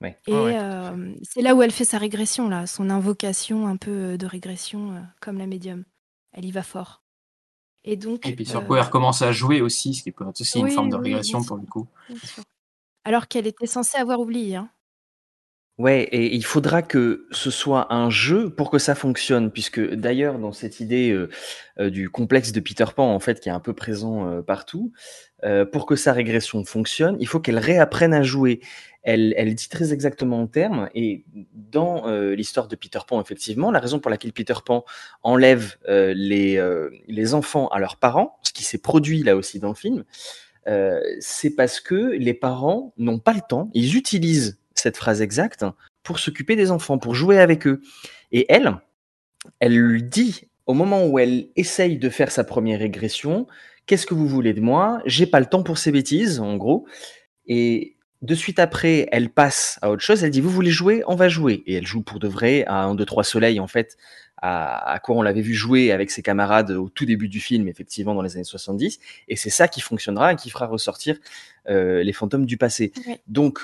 Ouais. et Ouais, ouais, tout à fait. hem, c'est là où elle fait sa régression là, son invocation un peu, heu, de régression, heu, comme la médium. Elle y va fort et Et donc puis sur quoi elle recommence à jouer aussi, ce qui peut être aussi une forme de oui, bien régression sûr, pour le coup. bien sûr. Alors qu'elle était censée avoir oublié, hein. Ouais et il faudra que ce soit un jeu pour que ça fonctionne puisque d'ailleurs dans cette idée, heu heu, du complexe de Peter Pan en fait qui est un peu présent, heu, partout, pour que sa régression fonctionne, il faut qu'elle réapprenne à jouer. Elle elle dit très exactement en termes et dans, l'histoire de Peter Pan effectivement, la raison pour laquelle Peter Pan enlève, les, les enfants à leurs parents, ce qui s'est produit là aussi dans le film, c'est parce que les parents n'ont pas le temps. Ils utilisent cette phrase exacte pour s'occuper des enfants, pour jouer avec eux et elle, elle dit au moment où elle essaye de faire sa 1re régression: «Qu'est-ce que vous voulez de moi? J'ai pas le temps pour ces bêtises», en gros et de suite après, elle passe à autre chose. Elle dit: «Vous voulez jouer? On va jouer» et elle joue pour de vrai à 1-2-3 soleil en fait, à à quoi on l'avait vu jouer avec ses camarades au tout début du film, effectivement dans les années 70 et c'est ça qui fonctionnera et qui fera ressortir, heu, les fantômes du passé. Ouais. Donc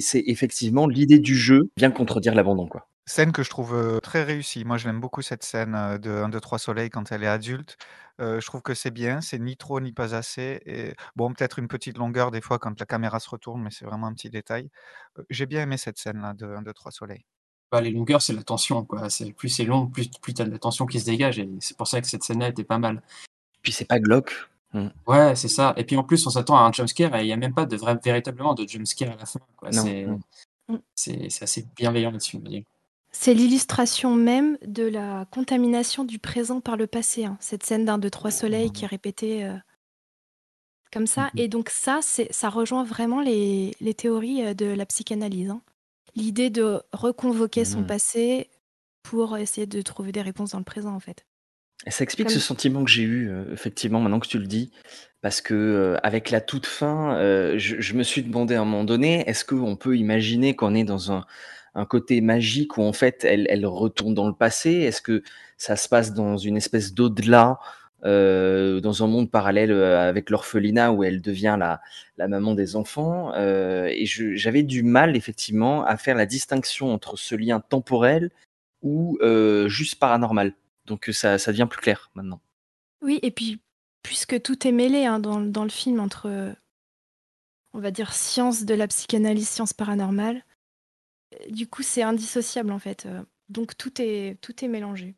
c'est effectivement l'idée du jeu vient contredire l'abandon, quoi. Scène que je trouve, heu, très réussie. Moi, je l'aime beaucoup cette scène, heu, de 1-2-3 soleil quand elle est adulte. Je trouve que c'est bien, c'est ni trop ni pas assez et bon, peut-être une petite longueur des fois quand la caméra se retourne, mais c'est vraiment un petit détail. J'ai bien aimé cette scène-là de 1-2-3 soleil. Bah, les longueurs, c'est la tension, quoi. C'est plus c'est long, plus plus tu as de la tension qui se dégage et c'est pour ça que cette scène-là était pas mal. Puis c'est pas glauque. Mmh. Ouais, c'est ça et puis en plus, on s'attend à un jump scare et il y a même pas de vrai véritablement de jump scare à la fin, quoi. Non, C'est non. C'est c'est assez bienveillant là-dessus. C'est l'illustration même de la contamination du présent par le passé, hein, cette scène d'1-2-3 soleil qui est répétée, heu comme ça Mmh mh. et donc ça, c'est ça rejoint vraiment les les théories, heu, de la psychanalyse, hein. L'idée de reconvoquer son Mmh. passé pour essayer de trouver des réponses dans le présent, en fait. Et ça explique ce sentiment que j'ai eu, heu, effectivement, maintenant que tu le dis, parce que, heu, avec la toute fin, heu, je je me suis demandé à un moment donné: «Est-ce qu'on peut imaginer qu'on est dans un un côté magique où en fait elle elle retourne dans le passé? Est-ce que ça se passe dans une espèce d'au-delà, heu, dans un monde parallèle, heu, avec l'orphelinat où elle devient la maman des enfants?» heu et j'avais du mal effectivement à faire la distinction entre ce lien temporel ou, juste paranormal. Donc, ça devient plus clair maintenant. Oui et puis, puisque tout est mêlé, hein, dans dans le film entre, on va dire science de la psychanalyse, science paranormale, du coup, c'est indissociable, en fait, donc tout est tout est mélangé.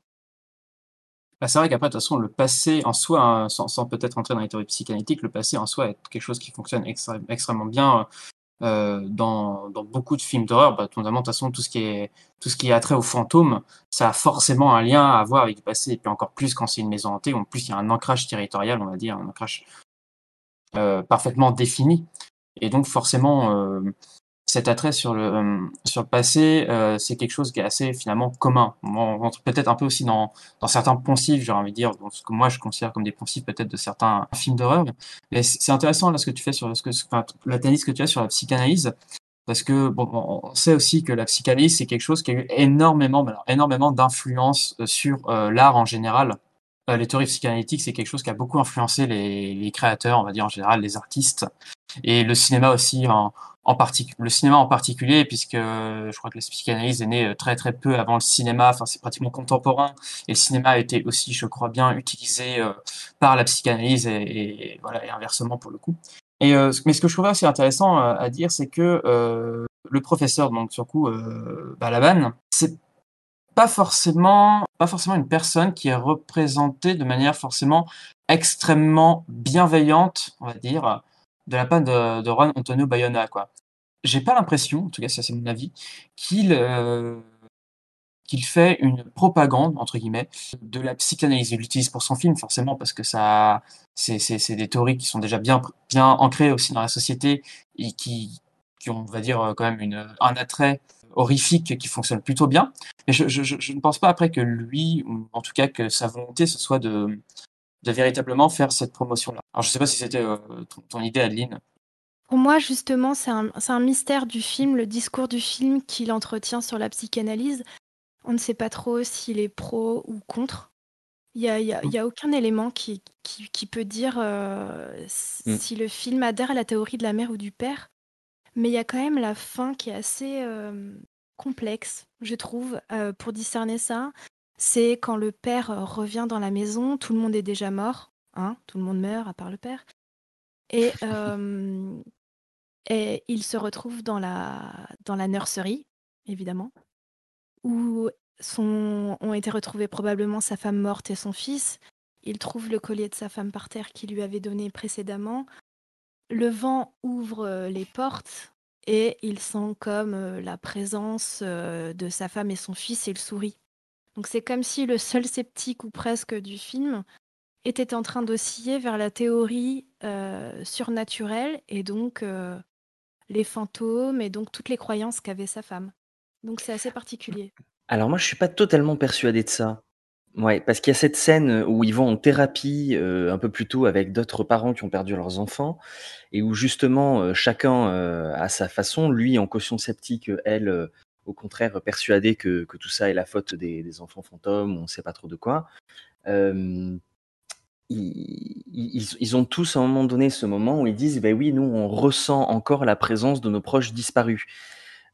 Bah, c'est vrai qu'après, de toute façon, le passé en soi, hein, sans sans peut-être rentrer dans les théories psychanalytiques, le passé en soi est quelque chose qui fonctionne extrême extrêmement bien, heu, dans dans beaucoup de films d'horreur. Bah, notamment, de toute façon, tout ce qui est tout ce qui a trait aux fantômes, ça a forcément un lien à voir avec le passé et puis encore plus quand c'est une maison hantée, en plus il y a un ancrage territorial, on va dire, un ancrage heu, parfaitement défini et donc forcément, heu, cet attrait sur le, hem, sur le passé, heu, c'est quelque chose qui est assez finalement commun. On rentre peut-être un peu aussi dans dans certains poncifs, j'ai envie de dire, ce que moi je considère comme des poncifs peut-être de certains films d'horreur. Mais c'est intéressant là ce que tu fais sur ce que enfin l'analyse que tu as sur la psychanalyse parce que bon, on sait aussi que la psychanalyse, c'est quelque chose qui a eu énormément, énormément d'influence, heu, sur, heu, l'art en général. Heu, les théories psychanalytiques, c'est quelque chose qui a beaucoup influencé les les créateurs, on va dire en général les artistes et le cinéma aussi en le cinéma en particulier puisque, je crois que la psychanalyse est née, heu, très, très peu avant le cinéma, enfin c'est pratiquement contemporain. Et le cinéma a été aussi, je crois bien, utilisé, heu, par la psychanalyse et voilà inversement pour le coup. Mais ce que je trouvais assez intéressant, à dire, c'est que, le professeur donc sur coup, Balaban, c'est pas forcément pas forcément une personne qui est représentée de manière forcément extrêmement bienveillante, on va dire, de la part de de Juan Antonio Bayona, quoi. J'ai pas l'impression, en tout cas ça c'est mon avis, qu'il euh, qu'il fait une propagande entre guillemets de la psychanalyse. Il l'utilise pour son film forcément parce que ça, c'est c'est des théories qui sont déjà bien bien ancrées aussi dans la société et qui qui ont on va dire quand même une un attrait horrifique qui fonctionne plutôt bien. Mais je, je, je ne pense pas après que lui, ou en tout cas que sa volonté, ce soit de, de véritablement faire cette promotion-là. Alors je sais pas si c'était euh, ton, idée, Adeline. Pour moi, justement, c'est un, un, mystère du film, le discours du film qu'il entretient sur la psychanalyse. On ne sait pas trop s'il est pro ou contre. Il n'y a, y a, y a, aucun élément qui, qui, qui peut dire euh, mm. si le film adhère à la théorie de la mère ou du père. Mais il y a quand même la fin qui est assez euh, complexe, je trouve, euh, pour discerner ça. C'est quand le père revient dans la maison, tout le monde est déjà mort, hein, tout le monde meurt à part le père. Et, et il se retrouve dans la, dans la nurserie, évidemment, où sont, ont été retrouvés probablement sa femme morte et son fils. Il trouve le collier de sa femme par terre qu'il lui avait donné précédemment. Le vent ouvre les portes et il sent comme la présence de sa femme et son fils et il sourit. Donc c'est comme si le seul sceptique ou presque du film était en train d'osciller vers la théorie surnaturelle et donc les fantômes et donc toutes les croyances qu'avait sa femme. Donc c'est assez particulier. Alors moi je suis pas totalement persuadé de ça. Ouais, parce qu'il y a cette scène où ils vont en thérapie, heu, un peu plus tôt avec d'autres parents qui ont perdu leurs enfants et où justement, heu, chacun, heu, à sa façon, lui en caution sceptique, elle, heu, au contraire persuadée que que tout ça est la faute des des enfants fantômes on sait pas trop de quoi. Ils ils ils ont tous à un moment donné ce moment où ils disent: «Beh oui, nous on ressent encore la présence de nos proches disparus».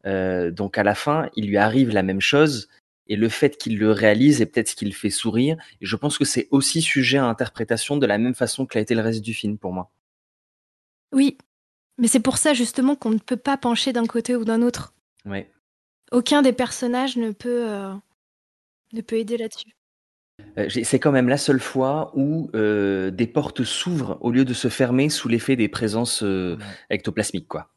Heu, donc à la fin, il lui arrive la même chose et le fait qu'il le réalise est peut-être ce qui le fait sourire. Et je pense que c'est aussi sujet à interprétation de la même façon que l'a été le reste du film pour moi. Oui, mais c'est pour ça justement qu'on ne peut pas pencher d'un côté ou d'un autre. Ouais. Aucun des personnages ne peut, euh, ne peut aider là-dessus. Euh, c'est quand même la seule fois où euh, des portes s'ouvrent au lieu de se fermer sous l'effet des présences euh, ectoplasmiques, quoi.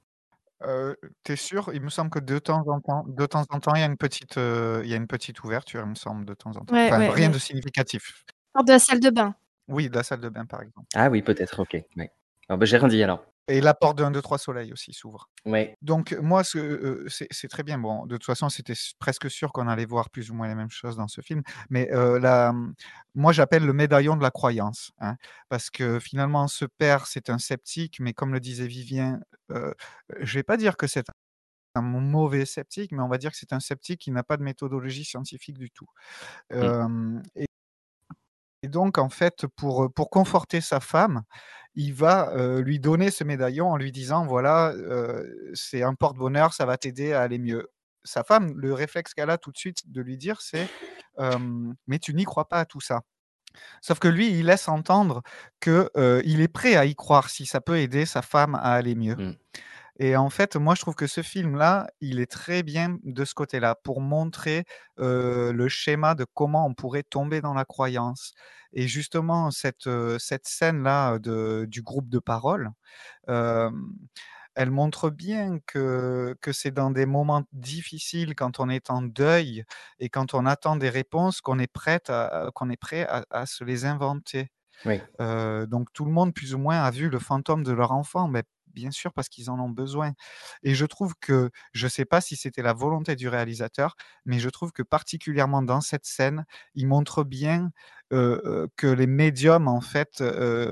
Heu, tu sûr? Il me semble que de temps en temps de temps en temps, il y a une petite, heu, il y a une petite ouverture, il me semble, de temps en temps. Ouais, Enfin, ouais, rien ouais. de significatif. Porte de la salle de bain. Oui, de la salle de bain, par exemple. Ah oui, peut-être, OK, ouais. Ah bah, j'ai rien dit alors. Et la porte de 1, 2, 3 Soleil aussi s'ouvre. Ouais. Donc moi, c'est très bien. Bon, de toute façon, c'était presque sûr qu'on allait voir plus ou moins les mêmes choses dans ce film. Mais, la mmh, moi, j'appelle le médaillon de la croyance, hein. Parce que finalement, ce père, c'est un sceptique, mais comme le disait Vivien, je vais pas dire que c'est un mauvais sceptique, mais on va dire que c'est un sceptique qui n'a pas de méthodologie scientifique du tout. Mmh. Et et donc en fait, pour, heu, pour conforter sa femme, il va, heu, lui donner ce médaillon en lui disant: «Voilà, heu, c'est un porte-bonheur, ça va t'aider à aller mieux». Sa femme, le réflexe qu'elle a tout de suite de lui dire, c'est, «Mais tu n'y crois pas à tout ça». Sauf que lui, il laisse entendre que, heu, il est prêt à y croire si ça peut aider sa femme à aller mieux. Mmh. Et en fait, moi, je trouve que ce film-là, il est très bien de ce côté-là, pour montrer, le schéma de comment on pourrait tomber dans la croyance. Et justement, cette, cette scène-là, du groupe de parole, elle montre bien que que c'est dans des moments difficiles, quand on est en deuil et quand on attend des réponses, qu'on est prête à qu'on est prêt à à se les inventer. Oui. Donc tout le monde, plus ou moins, a vu le fantôme de leur enfant, mais bien sûr, parce qu'ils en ont besoin. Et je trouve que je sais pas si c'était la volonté du réalisateur, mais je trouve que particulièrement dans cette scène, il montre bien, que les médiums, en fait,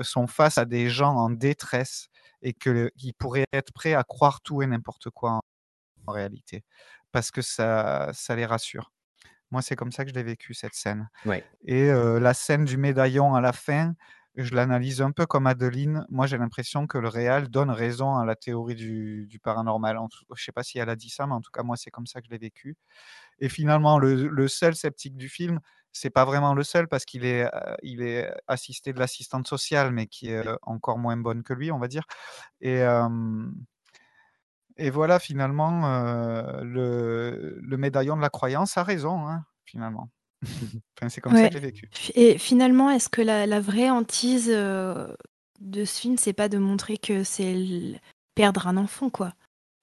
sont face à des gens en détresse et qu'ils pourraient être prêts à croire tout et n'importe quoi en en réalité. Parce que ça ça les rassure. Moi, c'est comme ça que je l'ai vécu cette scène. Ouais. Et la scène du médaillon à la fin, je l'analyse un peu comme Adeline. Moi, j'ai l'impression que le réal donne raison à la théorie du paranormal. En je sais pas si elle a dit ça, mais en tout cas, moi, c'est comme ça que je l'ai vécu. Et finalement, le seul sceptique du film, c'est pas vraiment le seul parce qu'il est, est assisté de l'assistante sociale, mais qui est, heu, encore moins bonne que lui, on va dire. Et voilà, finalement, le le médaillon de la croyance a raison, hein, finalement. Enfin, c'est comme ça que je l'ai vécu. Et finalement, est-ce que la la vraie hantise, heu, de ce film, c'est pas de montrer que c'est l perdre un enfant, quoi?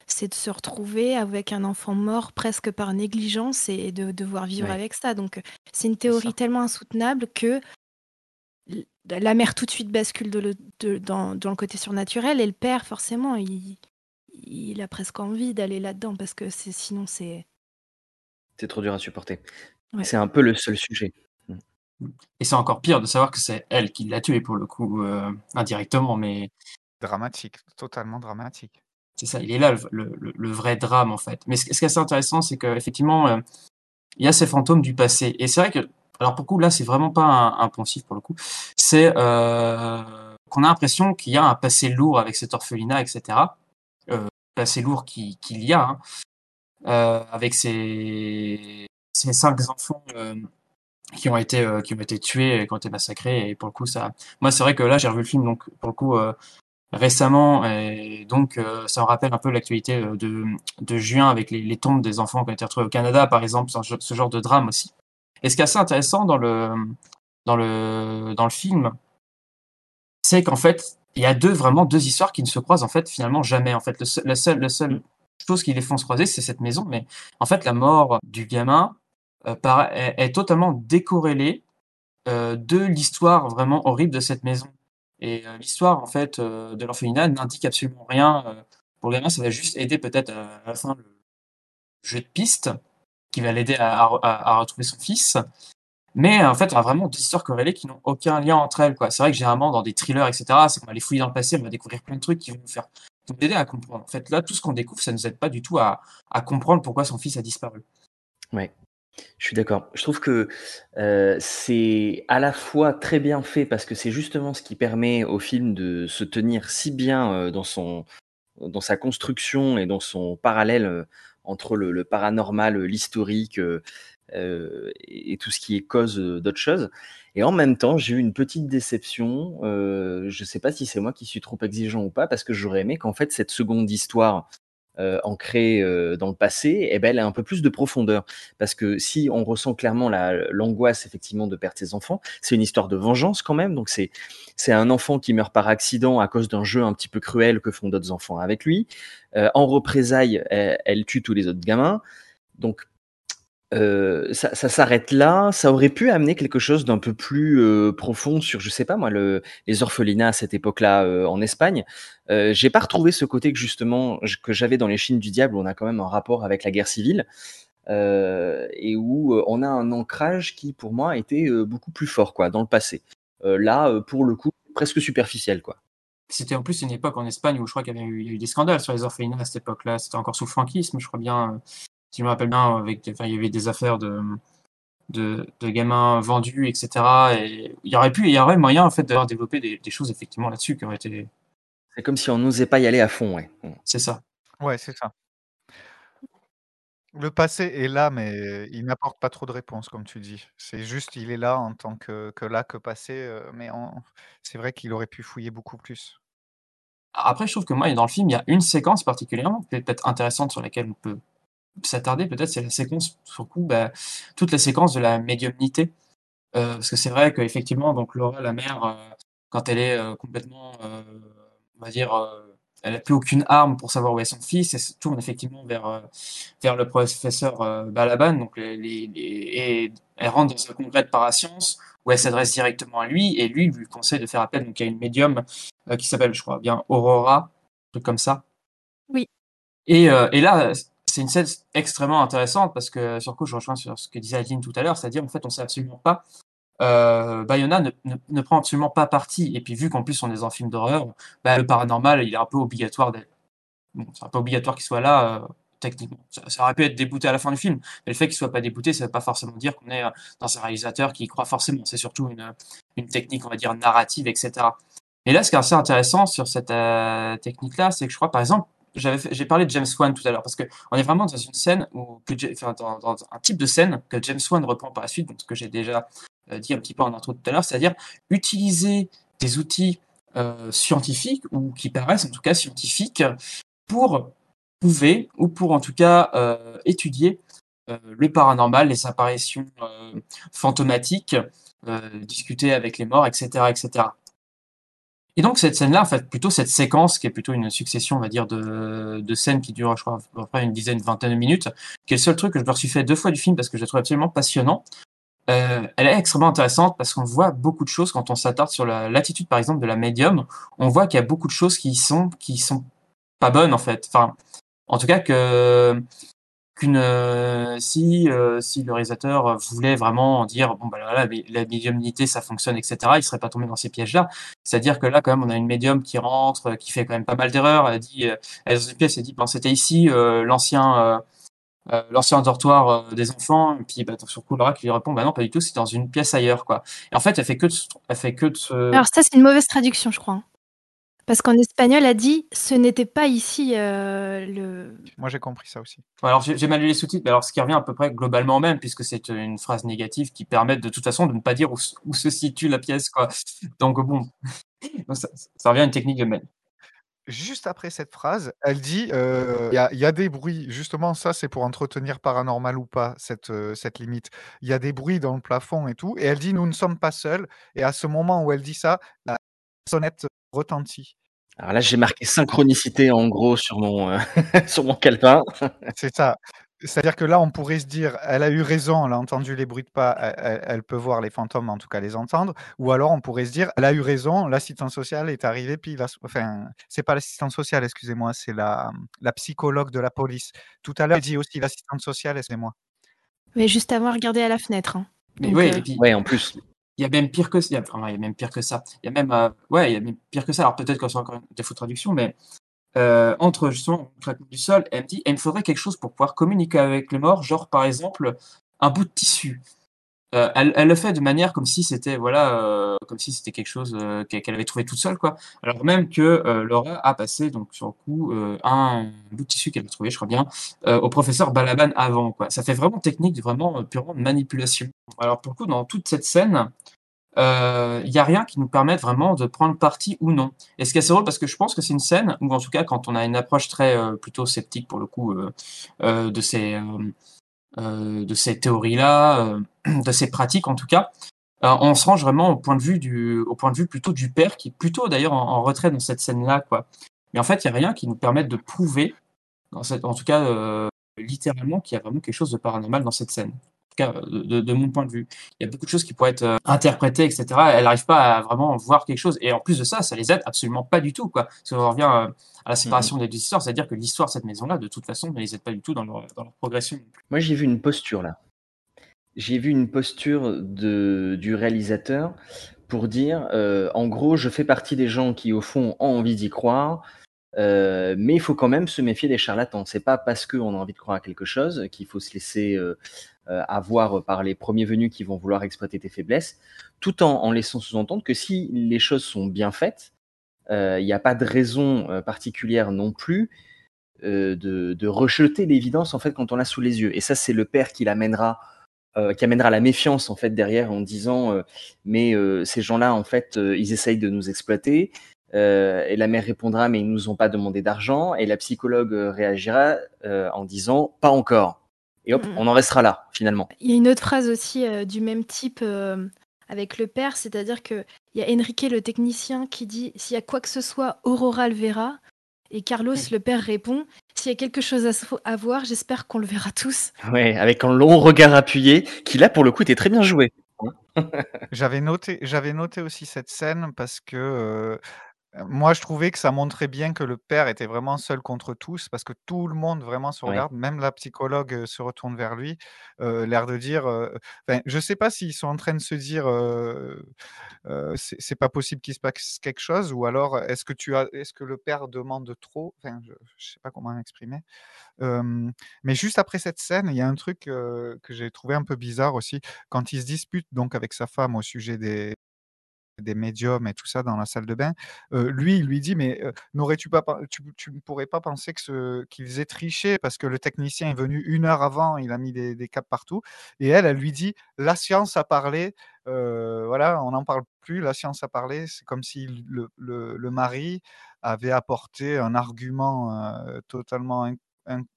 c'est de se retrouver avec un enfant mort presque par négligence et de devoir vivre Ouais. avec ça. Donc, c'est une théorie tellement insoutenable que la mère tout de suite bascule de le- de- dans, dans le côté surnaturel et le père, forcément, il, il a presque envie d'aller là-dedans parce que c'est, sinon, c'est. C'est trop dur à supporter. Ouais. C'est un peu le seul sujet. Et c'est encore pire de savoir que c'est elle qui l'a tué pour le coup, euh, indirectement, mais Dramatique, totalement dramatique. c'est ça, il est là le, le- le- le vrai drame en fait. Mais ce, ce qui est assez intéressant, c'est qu'effectivement, euh, il y a ces fantômes du passé. Et c'est vrai que, alors pour le coup, là, c'est vraiment pas un, un poncif pour le coup, c'est euh, qu'on a l'impression qu'il y a un passé lourd avec cet orphelinat, etc. Euh, passé lourd qui- qu'il y a, hein, euh, avec ces, ces cinq enfants. euh, qui ont été euh, qui ont été tués et qui ont été massacrés. Et pour le coup ça moi c'est vrai que là j'ai revu le film donc pour le coup euh, récemment et donc ça me rappelle un peu l'actualité de de juin avec les, tombes des enfants qui ont été retrouvés au Canada par exemple ce, genre- de drame aussi. Et ce qui est assez intéressant dans le dans le dans le film c'est qu'en fait il y a deux vraiment deux histoires qui ne se croisent en fait finalement jamais. En fait le seul, la seule chose qui les font se croiser c'est cette maison. Mais en fait la mort du gamin par- est, totalement décorrélée euh, de l'histoire vraiment horrible de cette maison. Et euh, l'histoire en fait euh, de l'orphelinat n'indique absolument rien euh, pour le gamin. Ça va juste aider peut-être à, la fin le jeu de piste qui va l'aider à, à- retrouver son fils. Mais en fait, on a vraiment deux histoires corrélées qui n'ont aucun lien entre elles. quoi. C'est vrai que généralement dans des thrillers, etc., c'est qu'on va aller fouiller dans le passé, on va découvrir plein de trucs qui vont nous faire nous aider à comprendre. En fait, là, tout ce qu'on découvre, ça nous aide pas du tout à, à comprendre pourquoi son fils a disparu. Ouais, je suis d'accord. Je trouve que euh, c'est à la fois très bien fait parce que c'est justement ce qui permet au film de se tenir si bien euh, dans son dans sa construction et dans son parallèle euh, entre le, paranormal, l'historique et, tout ce qui est cause d'autres choses. Et en même temps, j'ai eu une petite déception. Je ne sais pas si c'est moi qui suis trop exigeant ou pas, parce que j'aurais aimé qu'en fait cette seconde histoire euh, ancrée euh, dans le passé, eh ben, elle a un peu plus de profondeur. Parce que si on ressent clairement la- l'angoisse effectivement de perdre ses enfants, c'est une histoire de vengeance quand même. Donc c'est c'est un enfant qui meurt par accident à cause d'un jeu un petit peu cruel que font d'autres enfants avec lui. Euh, en représailles, elle, elle tue tous les autres gamins. Donc euh, ça, s'arrête là. Ça aurait pu amener quelque chose d'un peu plus euh, profond sur, je sais pas moi, le, les orphelinats à cette époque-là euh, en Espagne. Euh, J'ai pas retrouvé ce côté que justement que j'avais dans les Chines du diable, où on a quand même un rapport avec la guerre civile et où on a un ancrage qui, pour moi, était euh, beaucoup plus fort quoi dans le passé. Là, pour le coup, presque superficiel quoi. C'était en plus une époque en Espagne où je crois qu'il y avait eu, y a eu des scandales sur les orphelinats à cette époque-là. C'était encore sous franquisme, je crois bien, si je me rappelle bien, avec, des- enfin, il y avait des affaires de, de, de gamins vendus, etc. Et il y aurait pu, il y aurait moyen en fait d'avoir développé des, des choses effectivement là-dessus qui auraient été. C'est comme si on n'osait pas y aller à fond, ouais. C'est ça. Ouais, c'est ça. Le passé est là, mais il n'apporte pas trop de réponses, comme tu dis. C'est juste, il est là en tant que, que là, que passé, euh, mais en- c'est vrai qu'il aurait pu fouiller beaucoup plus. Après, je trouve que moi, dans le film, il y a une séquence particulièrement qui est peut-être intéressante sur laquelle on peut s'attarder. Peut-être c'est la séquence, sur le coup, bah, toute la séquence de la médiumnité. Euh, parce que c'est vrai qu'effectivement, donc Laura, la mère, euh, quand elle est euh, complètement, on va dire, elle n'a plus aucune arme pour savoir où est son fils, elle se tourne effectivement vers, vers le professeur Balaban, donc les, les- les- et elle rentre dans un congrès de parasciences où elle s'adresse directement à lui, et lui lui conseille de faire appel donc, à une médium qui s'appelle, je crois bien, Aurora, un truc comme ça. Oui. Et, et là, c'est une scène extrêmement intéressante parce que, sur coup, je rejoins sur ce que disait Adeline tout à l'heure, c'est-à-dire, en fait, on sait absolument pas. Euh, Bayona ne, ne, ne prend absolument pas parti. Et puis, vu qu'en plus, on est dans un film d'horreur, bah, le paranormal, il est un peu obligatoire d'être. Bon, c'est un peu obligatoire qu'il soit là, euh, techniquement. Ça, aurait pu être débouté à la fin du film. Mais le fait qu'il soit pas débouté, ça veut pas forcément dire qu'on est euh, dans un réalisateur qui croit forcément. C'est surtout une, technique, on va dire, narrative, etc. Et là, ce qui est assez intéressant sur cette technique-là, c'est que je crois, par exemple, j'ai parlé de James Wan tout à l'heure parce que on est vraiment dans une scène où enfin, dans, un type de scène que James Wan reprend par la suite, donc ce que j'ai déjà euh, dit un petit peu en intro tout à l'heure, c'est-à-dire utiliser des outils euh, scientifiques ou qui paraissent en tout cas scientifiques pour prouver ou pour en tout cas euh, étudier le paranormal, les apparitions fantomatiques, discuter avec les morts, etc., etc. Et donc cette scène-là, en fait, plutôt cette séquence qui est plutôt une succession, on va dire, de, de scènes qui durent, je crois, à peu près une dizaine, une vingtaine de minutes, qui est le seul truc que je me suis fait deux fois du film parce que je la trouve absolument passionnant. Euh, elle est extrêmement intéressante parce qu'on voit beaucoup de choses quand on s'attarde sur l'attitude, par exemple, de la médium. On voit qu'il y a beaucoup de choses qui sont qui sont pas bonnes en fait. Enfin, en tout cas que qu'une euh, si euh, si le réalisateur voulait vraiment dire bon bah voilà la médiumnité ça fonctionne etc il serait pas tombé dans ces pièges là c'est à dire que là quand même on a une médium qui rentre qui fait quand même pas mal d'erreurs elle dit elle est dans une pièce elle dit bon c'était ici l'ancien euh, l'ancien dortoir euh, des enfants, et puis bah, sur coup qui lui répond bah non pas du tout, c'est dans une pièce ailleurs quoi. Et en fait elle fait que de, elle fait que de Alors ça c'est une mauvaise traduction je crois. Parce qu'en espagnol, elle dit ce n'était pas ici euh, le. Moi j'ai compris ça aussi. Alors j'ai mal lu les sous-titres, mais alors ce qui revient à peu près globalement même, puisque c'est une phrase négative qui permet de toute façon de ne pas dire où, où se situe la pièce quoi. Donc bon, ça, ça, revient à une technique de même juste après cette phrase, elle dit il y, a des bruits. Justement, ça, c'est pour entretenir paranormal ou pas cette, cette limite. Il y a des bruits dans le plafond et tout. Et elle dit nous ne sommes pas seuls. Et à ce moment où elle dit ça, la sonnette retentit. Alors là, j'ai marqué synchronicité en gros sur mon, sur mon calepin. c'est ça. C'est-à-dire que là, on pourrait se dire, elle a eu raison, elle a entendu les bruits de pas, elle, peut voir les fantômes, en tout cas les entendre. Ou alors, on pourrait se dire, elle a eu raison, l'assistante sociale est arrivée, puis la, enfin, c'est pas l'assistante sociale, excusez-moi, c'est la, la psychologue de la police. Tout à l'heure, elle dit aussi l'assistante sociale, excusez-moi. Mais juste avant, regarder à la fenêtre. Hein. oui, euh, et puis, en plus. Il y a même pire que ça. Il y a, même pire que ça. Y a même, ouais, il y a même pire que ça. Alors peut-être que c'est encore défaut de traduction, mais euh, entre justement le du sol, elle me dit, il me faudrait quelque chose pour pouvoir communiquer avec les morts, genre par exemple un bout de tissu. Euh, elle, elle, le fait de manière comme si c'était voilà, euh, comme si c'était quelque chose qu'elle avait trouvé toute seule quoi. Alors même que Laura a passé donc sur le coup un, un, bout de tissu qu'elle a trouvé, je crois bien, au professeur Balaban avant quoi. Ça fait vraiment technique, vraiment purement de manipulation. Alors pour le coup dans toute cette scène, il euh, n'y a rien qui nous permette vraiment de prendre parti ou non. Et ce qui est assez drôle, parce que je pense que c'est une scène où, en tout cas, quand on a une approche très euh, plutôt sceptique pour le coup euh, de ces de ces théories-là, de ces pratiques en tout cas, on se range vraiment au point de vue du au point de vue plutôt du père, qui est plutôt d'ailleurs en, retrait dans cette scène-là. Mais en fait, il n'y a rien qui nous permette de prouver, en tout cas littéralement, qu'il y a vraiment quelque chose de paranormal dans cette scène cas de, mon point de vue. Il y a beaucoup de choses qui pourraient être euh, interprétées, etc. Elle n'arrive pas à vraiment voir quelque chose. Et en plus de ça, ça les aide absolument pas du tout. Quoi. Ça revient euh, à la séparation des deux histoires, c'est-à-dire que l'histoire de cette maison-là, de toute façon, ne les aide pas du tout dans leur, progression. Moi, j'ai vu une posture là. J'ai vu une posture de, du réalisateur pour dire, euh, en gros, je fais partie des gens qui, au fond, ont envie d'y croire. Mais il faut quand même se méfier des charlatans. C'est pas parce qu'on a envie de croire à quelque chose qu'il faut se laisser euh, à voir par les premiers venus qui vont vouloir exploiter tes faiblesses, tout en, en laissant sous-entendre que si les choses sont bien faites, euh, il n'y a pas de raison euh, particulière non plus de, de, rejeter l'évidence en fait quand on l'a sous les yeux. Et ça, c'est le père qui l'amènera, qui amènera la méfiance en fait derrière en disant mais ces gens-là en fait ils essayent de nous exploiter. Et la mère répondra mais ils nous ont pas demandé d'argent. Et la psychologue réagira en disant pas encore. Et hop, mm. on en restera là, finalement. Il y a une autre phrase aussi euh, du même type euh, avec le père, c'est-à-dire qu'il y a Enrique, le technicien, qui dit S'il y a quoi que ce soit, Aurora le verra. Et Carlos, le père, répond S'il y a quelque chose à, voir, j'espère qu'on le verra tous. Ouais, avec un long regard appuyé, qui là, pour le coup, était très bien joué. j'avais noté, j'avais noté aussi cette scène parce que euh, moi, je trouvais que ça montrait bien que le père était vraiment seul contre tous, parce que tout le monde vraiment se regarde, même la psychologue se retourne vers lui, l'air de dire. je ne sais pas s'ils sont en train de se dire, c'est pas possible qu'il se passe quelque chose, ou alors est-ce que tu as, est-ce que le père demande trop Enfin, je, ne sais pas comment m'exprimer. mais juste après cette scène, il y a un truc que j'ai trouvé un peu bizarre aussi, quand il se dispute donc avec sa femme au sujet des des médiums et tout ça dans la salle de bain. lui, il lui dit mais n'aurais-tu pas tu, ne pourrais pas penser que ce qu'ils aient triché parce que le technicien est venu une heure avant, il a mis des, des caps partout et elle, elle lui dit la science a parlé. voilà, on n'en parle plus. La science a parlé. C'est comme si le, le, mari avait apporté un argument totalement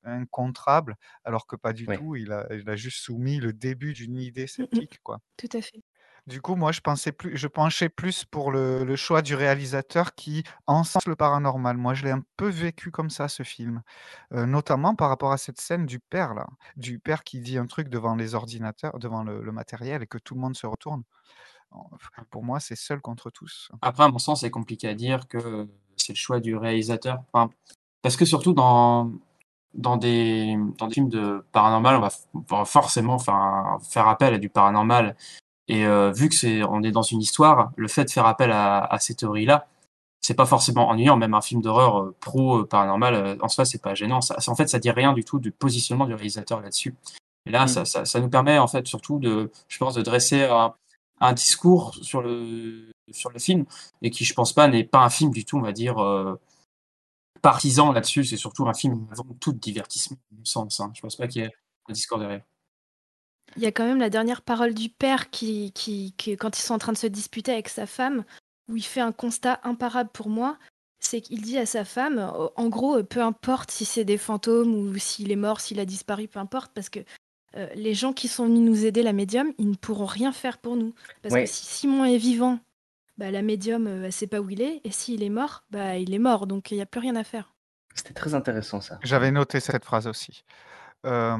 incontrable, alors que pas du tout. Il a, il a, juste soumis le début d'une idée mmh sceptique, quoi. Tout à fait. Du coup, moi, je pensais plus, je penchais plus pour le, le choix du réalisateur qui encense le paranormal. Moi, je l'ai un peu vécu comme ça, ce film, Euh, notamment par rapport à cette scène du père là, du père qui dit un truc devant les ordinateurs, devant le, le matériel et que tout le monde se retourne. En- Pour moi, c'est seul contre tous. Après, à mon sens, c'est compliqué à dire que c'est le choix du réalisateur. Enfin, parce que surtout dans, dans, des, dans des films de paranormal, on va, f- on va forcément enfin, faire appel à du paranormal. Et euh, vu que c'est on est dans une histoire, le fait de faire appel à, à ces théories-là, c'est pas forcément ennuyant. Même un film d'horreur euh, pro euh, paranormal, euh, en soi, c'est pas gênant. Ça, en fait, ça dit rien du tout du positionnement du réalisateur là-dessus. Et là, Mm. ça, ça, ça nous permet en fait surtout de, je pense, de dresser un, un discours sur le sur le film et qui, je pense pas, n'est pas un film du tout, on va dire, euh, partisan là-dessus. C'est surtout un film avant tout de divertissement, à mon sens. Hein. Je pense pas qu'il y ait un discours derrière. Il y a quand même la dernière parole du père qui, qui, qui- quand ils sont en train de se disputer avec sa femme, où il fait un constat imparable pour moi, c'est qu'il dit à sa femme, euh, en gros, euh, peu importe si c'est des fantômes ou s'il est mort, s'il a disparu, peu importe, parce que euh, les gens qui sont venus nous aider, la médium, ils ne pourront rien faire pour nous. Parce Ouais. que si Simon est vivant, bah, la médium, elle sait pas où il est, et s'il est mort, bah, il est mort, donc il n'y a plus rien à faire. C'était très intéressant ça. J'avais noté cette phrase aussi. Euh,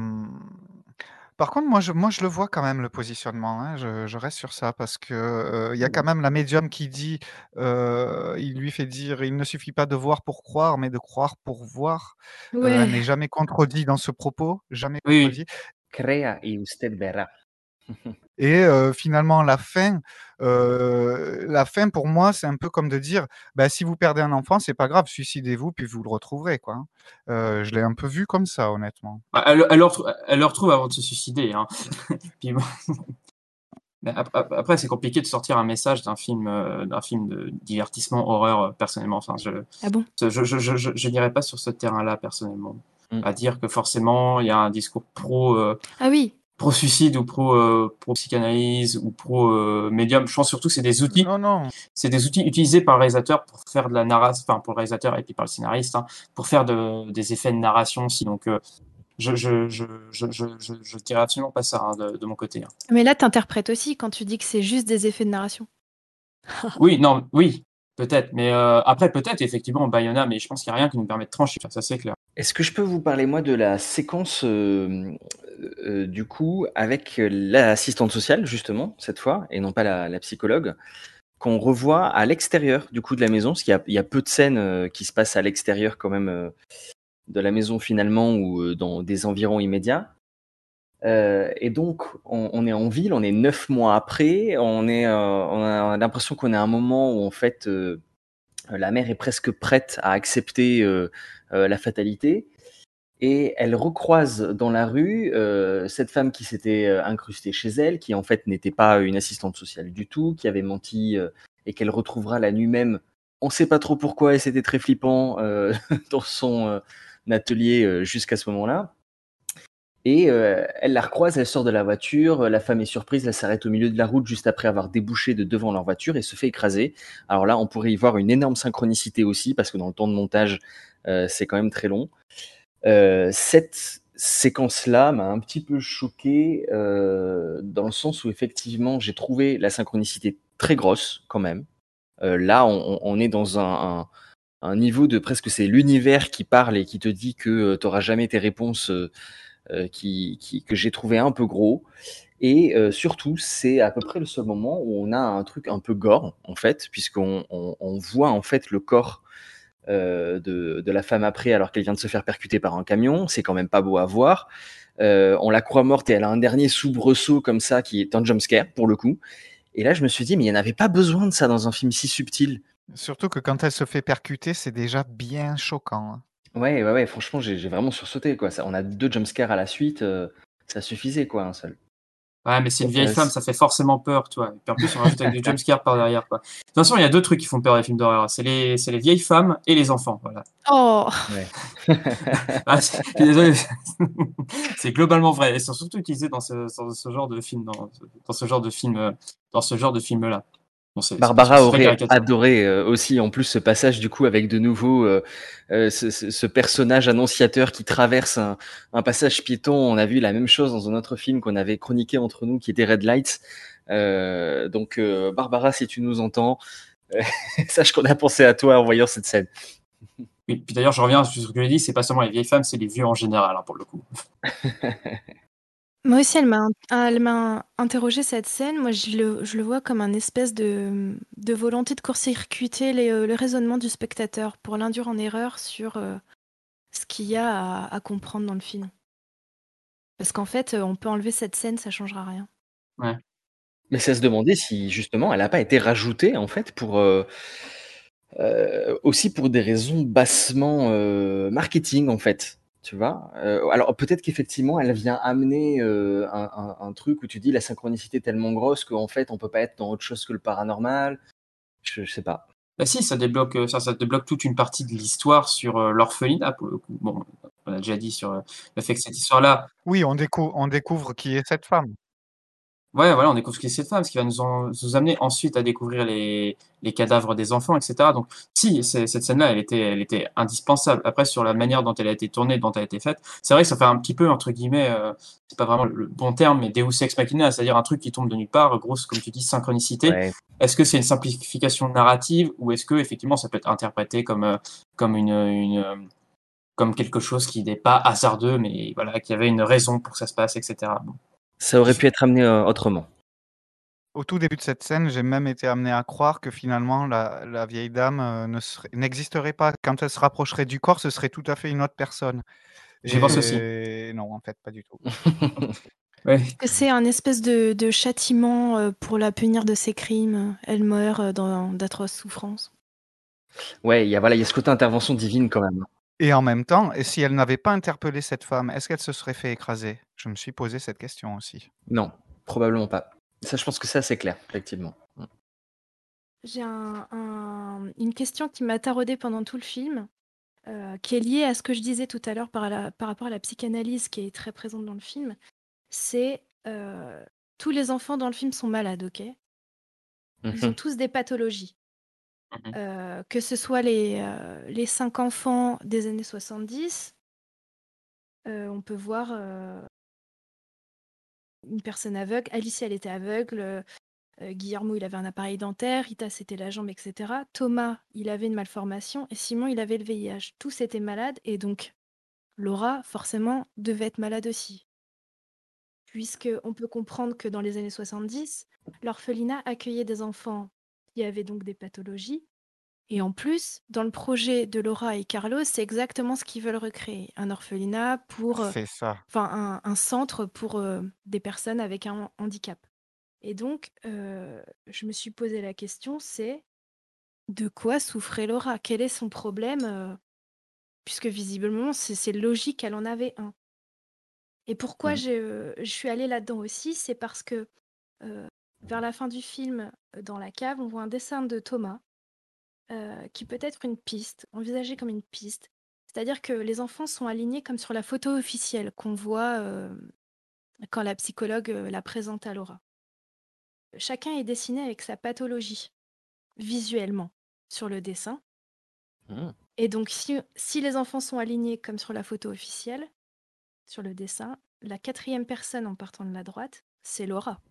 Par contre, moi je, moi, je le vois quand même, le positionnement. hein, Je, je reste sur ça parce que euh, il y a quand même la médium qui dit, euh, il lui fait dire, il ne suffit pas de voir pour croire, mais de croire pour voir. Euh, Ouais. elle n'est jamais contredit dans ce propos, jamais Oui, oui. contredit. Crea y usted verá. Et euh, finalement, la fin, euh, la fin pour moi, c'est un peu comme de dire, bah, si vous perdez un enfant, c'est pas grave, suicidez-vous, puis vous le retrouverez, quoi. hein. Euh, je l'ai un peu vu comme ça, honnêtement. Bah, Elle, elle, le retrouve, elle le retrouve avant de se suicider. Hein. Puis bon. Après, c'est compliqué de sortir un message d'un film, d'un film de divertissement horreur personnellement. Enfin, je, Ah bon? je, je, je, je, je n'irais pas sur ce terrain-là personnellement. Mm. À dire que forcément il y a un discours pro euh, Ah oui, pro suicide ou pro euh, pro psychanalyse ou pro euh, médium. Je pense surtout que c'est des outils. Non, non. C'est des outils utilisés par le réalisateur pour faire de la narration, enfin pour le réalisateur et puis par le scénariste, hein, pour faire de, des effets de narration aussi. Donc euh, je, je, je, je, je, je, je dirais absolument pas ça hein, de, de mon côté. hein. mais là, t'interprètes aussi quand tu dis que c'est juste des effets de narration. Oui, non, oui, peut-être. Mais euh, après, peut-être effectivement Bayona, mais je pense qu'il n'y a rien qui nous permet de trancher. Ça, c'est clair. Est-ce que je peux vous parler, moi, de la séquence, euh, euh, du coup, avec l'assistante sociale, justement, cette fois, et non pas la, psychologue, qu'on revoit à l'extérieur, du coup, de la maison, parce qu'il y y a peu de scènes euh, qui se passent à l'extérieur, quand même, euh, de la maison, finalement, ou euh, dans des environs immédiats. Euh, et donc, on, est en ville, on est neuf mois après, euh, on a l'impression qu'on est à un moment où, en fait, euh, la mère est presque prête à accepter la fatalité. Et elle recroise dans la rue cette femme qui s'était incrustée chez elle, qui en fait n'était pas une assistante sociale du tout, qui avait menti et qu'elle retrouvera la nuit même. On ne sait pas trop pourquoi, et c'était très flippant dans son atelier jusqu'à ce moment-là. Et euh, elle la recroise, elle sort de la voiture, la femme est surprise, elle s'arrête au milieu de la route juste après avoir débouché de devant leur voiture et se fait écraser. Alors là, on pourrait y voir une énorme synchronicité aussi, parce que dans le temps de montage, euh, c'est quand même très long. Euh, cette séquence-là m'a un petit peu choqué, euh, dans le sens où effectivement, j'ai trouvé la synchronicité très grosse quand même. Euh, là, on, est dans un, un, un niveau de presque c'est l'univers qui parle et qui te dit que tu n'auras jamais tes réponses euh, euh, qui, qui, que j'ai trouvé un peu gros. Et euh, surtout, c'est à peu près le seul moment où on a un truc un peu gore, en fait, puisqu'on on, on voit en fait le corps euh, de, de la femme après, alors qu'elle vient de se faire percuter par un camion. C'est quand même pas beau à voir. Euh, on la croit morte et elle a un dernier soubresaut comme ça qui est un jumpscare pour le coup. Et là, je me suis dit, mais il n'y en avait pas besoin de ça dans un film si subtil. Surtout que quand elle se fait percuter, c'est déjà bien choquant. Ouais, ouais, ouais, franchement, j'ai j'ai vraiment sursauté, quoi. Ça, on a deux jumpscares à la suite, euh, ça suffisait, quoi, un seul. Ouais, mais c'est une vieille Euh, femme, ça fait forcément peur, tu vois. Et puis en plus, on rajoute avec du jumpscare par derrière, quoi. De toute façon, il y a deux trucs qui font peur dans les films d'horreur. C'est les, c'est les vieilles femmes et les enfants, voilà. Oh Ah, c'est- je suis désolé. c'est globalement vrai. Et c'est surtout utilisé dans ce, dans ce genre de film, dans, dans ce genre de film, euh, dans ce genre de film-là. Bon, c'est- c'est- Barbara aurait adoré euh, aussi, en plus, ce passage du coup avec de nouveau euh, euh, ce, personnage annonciateur qui traverse un, un passage piéton. On a vu la même chose dans un autre film qu'on avait chroniqué entre nous, qui était Red Lights. Donc, Barbara, si tu nous entends, sache qu'on a pensé à toi en voyant cette scène. Oui, puis d'ailleurs, je reviens sur ce que je l'ai dit, c'est pas seulement les vieilles femmes, c'est les vieux en général, hein, pour le coup. Moi aussi, elle m'a elle m'a interrogé cette scène. Moi, je le, vois comme un espèce de, volonté de court-circuiter euh, le raisonnement du spectateur pour l'induire en erreur sur euh, ce qu'il y a à, comprendre dans le film. Parce qu'en fait, euh, on peut enlever cette scène, ça changera rien. Ouais. Mais c'est à se demander si justement elle n'a pas été rajoutée en fait pour aussi pour des raisons bassement marketing en fait. Tu vois Euh, Alors peut-être qu'effectivement elle vient amener euh, un, un- un truc où tu dis la synchronicité est tellement grosse qu'en fait on peut pas être dans autre chose que le paranormal. Je, je sais pas. Bah si, ça débloque, euh, ça, ça débloque toute une partie de l'histoire sur euh, l'orphelinat, pour le coup. Bon, on a déjà dit sur euh, le fait que cette histoire-là, Oui, on découvre, on découvre qui est cette femme. Ouais, voilà, on découvre qui est cette femme, ce qui va nous, en- nous amener ensuite à découvrir les, les cadavres des enfants, etc. Donc, si, cette scène-là, elle était, elle était indispensable. Après, sur la manière dont elle a été tournée, dont elle a été faite, c'est vrai que ça fait un petit peu, entre guillemets, euh, c'est pas vraiment le bon terme, mais Deus Ex Machina, c'est-à-dire un truc qui tombe de nulle part, grosse, comme tu dis, synchronicité. Ouais. Est-ce que c'est une simplification narrative ou est-ce que, effectivement, ça peut être interprété comme, euh, comme une, une, euh, comme quelque chose qui n'est pas hasardeux, mais voilà, qui avait une raison pour que ça se passe, etc. Bon. Ça aurait pu être amené euh, autrement. Au tout début de cette scène, j'ai même été amené à croire que finalement la, la vieille dame euh, ne n'existerait pas. Quand elle se rapprocherait du corps, ce serait tout à fait une autre personne. J'ai pensé aussi. Non, en fait, pas du tout. Ouais. Que c'est un espèce de, de châtiment euh, pour la punir de ses crimes? Elle meurt dans d'atroces souffrances? Ouais, il y a voilà, il y a ce côté intervention divine quand même. Et en même temps, et si elle n'avait pas interpellé cette femme, est-ce qu'elle se serait fait écraser? Je me suis posé cette question aussi. Non, probablement pas. Ça, je pense que c'est assez clair, effectivement. J'ai un- un- une question qui m'a taraudée pendant tout le film, euh, qui est liée à ce que je disais tout à l'heure par, la- par rapport à la psychanalyse qui est très présente dans le film. C'est euh, tous les enfants dans le film sont malades, ok? Ils ont Mhm. tous des pathologies. Mhm. Euh, que ce soit les, euh, les cinq enfants des années 70, euh, on peut voir euh, une personne aveugle. Alicia, elle était aveugle. euh, Guillermo, il avait un appareil dentaire. Rita, c'était la jambe, etc. Thomas, il avait une malformation. Et Simon, il avait le VIH. Tous étaient malades. Et donc, Laura, forcément, devait être malade aussi. Puisque on peut comprendre que dans les années 70, l'orphelinat accueillait des enfants qui avaient donc des pathologies. Et en plus, dans le projet de Laura et Carlos, c'est exactement ce qu'ils veulent recréer. Un orphelinat pour... euh, C'est ça. enfin un, un centre pour euh, des personnes avec un handicap. Et donc, euh, je me suis posé la question, c'est de quoi souffrait Laura? Quel est son problème euh, Puisque visiblement, c'est c'est logique qu'elle en avait un. Et pourquoi Mhm. euh, je suis allée là-dedans aussi, c'est parce que euh, vers la fin du film, euh, dans la cave, on voit un dessin de Thomas euh, qui peut être une piste, envisagé comme une piste. C'est-à-dire que les enfants sont alignés comme sur la photo officielle qu'on voit euh, quand la psychologue euh, la présente à Laura. Chacun est dessiné avec sa pathologie, visuellement, sur le dessin. Mhm. Et donc, si, si les enfants sont alignés comme sur la photo officielle, sur le dessin, la quatrième personne en partant de la droite, c'est Laura.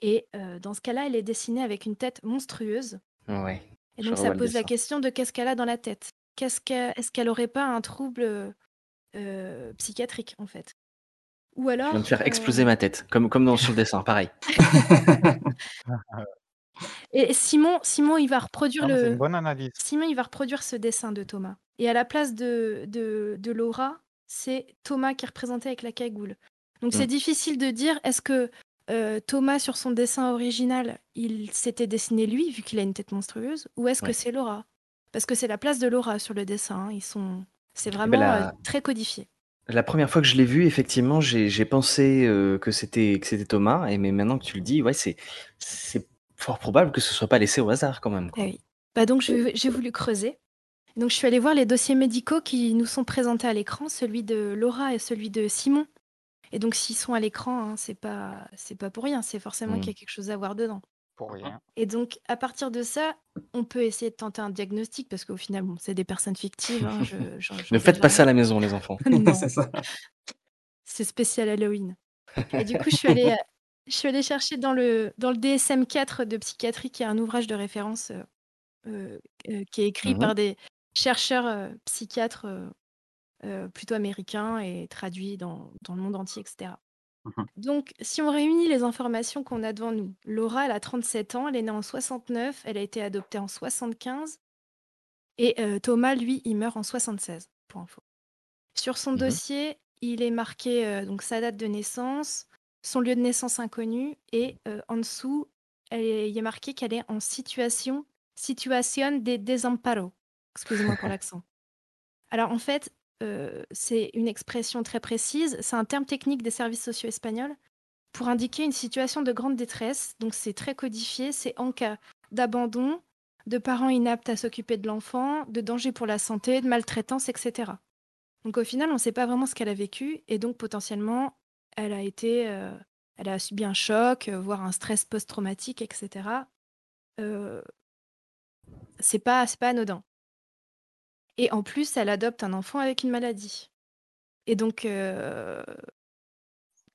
Et euh, dans ce cas-là, elle est dessinée avec une tête monstrueuse. Ouais. Et Je donc, ça pose la question de qu'est-ce qu'elle a dans la tête? Qu'est-ce que, est-ce qu'elle aurait pas un trouble euh, psychiatrique, en fait? Ou Je alors. viens de faire euh, exploser ma tête, comme, comme dans, sur le dessin, pareil. Et Simon, Simon, il va reproduire Non, le. bonne analyse. Simon, il va reproduire ce dessin de Thomas. Et à la place de, de, de Laura, c'est Thomas qui est représenté avec la cagoule. Donc c'est Mm. difficile de dire est-ce que euh, Thomas, sur son dessin original, il s'était dessiné lui, vu qu'il a une tête monstrueuse, ou est-ce que c'est Laura? Parce que c'est la place de Laura sur le dessin. hein. Ils sont. C'est ben vraiment la- euh, très codifié. La première fois que je l'ai vu, effectivement, j'ai pensé euh, que c'était que c'était Thomas, et mais maintenant que tu le dis, ouais, c'est c'est fort probable que ce soit pas laissé au hasard quand même. Quoi. oui. Bah donc j'ai voulu creuser. Donc je suis allée voir les dossiers médicaux qui nous sont présentés à l'écran, celui de Laura et celui de Simon. Et donc s'ils sont à l'écran, hein, c'est pas c'est pas pour rien, c'est forcément Mm. qu'il y a quelque chose à voir dedans. pour rien. Et donc, à partir de ça, on peut essayer de tenter un diagnostic parce qu'au final, bon, c'est des personnes fictives. hein, je- Ne faites pas ça à la maison, les enfants. Non, C'est ça. c'est spécial Halloween. Et du coup, je suis allée, euh, je suis allée chercher dans le, dans le DSM-4 de psychiatrie, qui est un ouvrage de référence euh, euh, qui est écrit Mhm. par des chercheurs euh, psychiatres euh, plutôt américains et traduit dans, dans le monde entier, etc. Mhm. Donc, si on réunit les informations qu'on a devant nous, Laura, elle a 37 ans, elle est née en 69, elle a été adoptée en 75, et euh, Thomas, lui, il meurt en 76, pour info. Sur son Mhm. dossier, il est marqué euh, donc sa date de naissance, son lieu de naissance inconnu, et en dessous, elle est- il est marqué qu'elle est en situation, situation de desamparo. Excusez-moi pour l'accent. Alors en fait, euh, c'est une expression très précise, c'est un terme technique des services sociaux espagnols pour indiquer une situation de grande détresse. Donc c'est très codifié, c'est en cas d'abandon, de parents inaptes à s'occuper de l'enfant, de danger pour la santé, de maltraitance, etc. Donc au final, on ne sait pas vraiment ce qu'elle a vécu et donc potentiellement, elle a été, euh, elle a subi un choc, euh, voire un stress post-traumatique, etc. C'est pas, c'est pas anodin. Et en plus, elle adopte un enfant avec une maladie. Et donc, euh,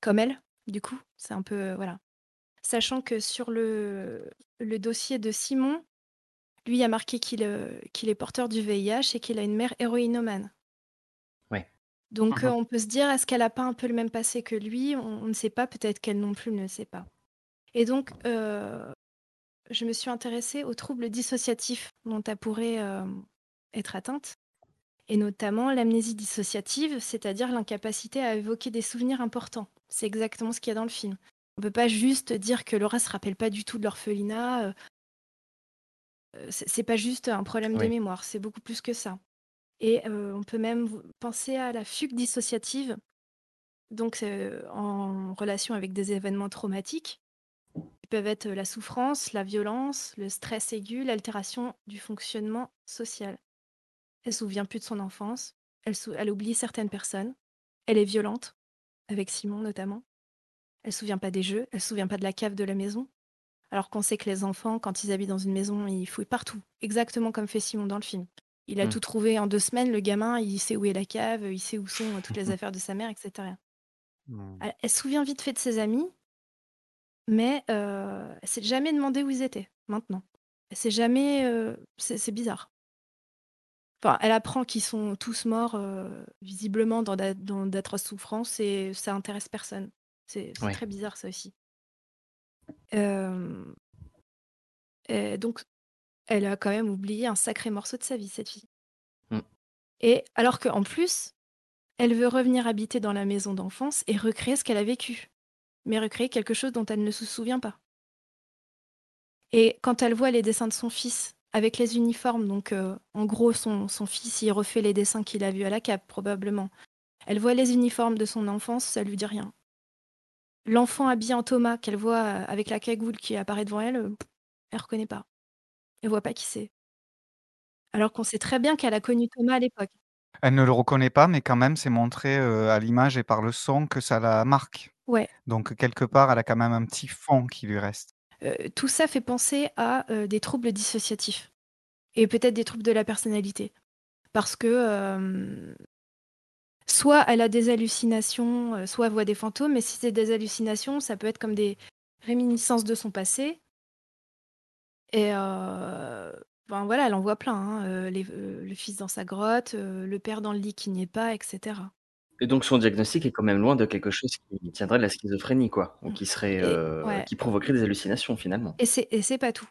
comme elle, du coup, c'est un peu, voilà. Sachant que sur le, le dossier de Simon, lui a marqué qu'il euh, est porteur du VIH et qu'il a une mère héroïnomane. Ouais. Donc Mhm. euh, on peut se dire, est-ce qu'elle n'a pas un peu le même passé que lui? On, on ne sait pas, peut-être qu'elle non plus ne le sait pas. Et donc, euh, je me suis intéressée aux troubles dissociatifs dont elle pourrait euh, être atteinte, et notamment l'amnésie dissociative, c'est-à-dire l'incapacité à évoquer des souvenirs importants. C'est exactement ce qu'il y a dans le film. On peut pas juste dire que Laura se rappelle pas du tout de l'orphelinat. euh, euh, c'est pas juste un problème de mémoire, c'est beaucoup plus que ça. Et euh, on peut même penser à la fugue dissociative, donc euh, en relation avec des événements traumatiques, qui peuvent être la souffrance, la violence, le stress aigu, l'altération du fonctionnement social. Elle se souvient plus de son enfance, elle, sou- elle oublie certaines personnes, elle est violente, avec Simon notamment. Elle se souvient pas des jeux, elle se souvient pas de la cave de la maison. Alors qu'on sait que les enfants, quand ils habitent dans une maison, ils fouillent partout, exactement comme fait Simon dans le film. Il a Mm. tout trouvé en deux semaines, le gamin, il sait où est la cave, il sait où sont euh, toutes les affaires de sa mère, etc. Hmm. Elle, elle se souvient vite fait de ses amis, mais euh, elle s'est jamais demandé où ils étaient maintenant. Elle s'est jamais. euh, c'est bizarre. Enfin, elle apprend qu'ils sont tous morts, euh, visiblement, dans d'a- dans d'atroces souffrances, et ça intéresse personne. C'est c'est Ouais. très bizarre, ça aussi. Euh, et donc, elle a quand même oublié un sacré morceau de sa vie, cette fille. Mm. Et alors qu'en plus, elle veut revenir habiter dans la maison d'enfance et recréer ce qu'elle a vécu, mais recréer quelque chose dont elle ne se souvient pas. Et quand elle voit les dessins de son fils avec les uniformes, donc euh, en gros, son, son fils, il refait les dessins qu'il a vus à la cape, probablement. Elle voit les uniformes de son enfance, ça lui dit rien. L'enfant habillé en Thomas qu'elle voit euh, avec la cagoule qui apparaît devant elle, euh, elle reconnaît pas. Elle voit pas qui c'est. Alors qu'on sait très bien qu'elle a connu Thomas à l'époque. Elle ne le reconnaît pas, mais quand même, c'est montré euh, à l'image et par le son que ça la marque. Ouais. Donc, quelque part, elle a quand même un petit fond qui lui reste. Euh, tout ça fait penser à euh, des troubles dissociatifs et peut-être des troubles de la personnalité. Parce que euh, soit elle a des hallucinations, soit elle voit des fantômes, mais si c'est des hallucinations, ça peut être comme des réminiscences de son passé. Et ben voilà, elle en voit plein. hein, le fils dans sa grotte, le père dans le lit qui n'y est pas, etc. Et donc son diagnostic est quand même loin de quelque chose qui tiendrait de la schizophrénie, quoi, ou qui serait, euh, ouais. qui provoquerait des hallucinations finalement. Et c'est et c'est pas tout.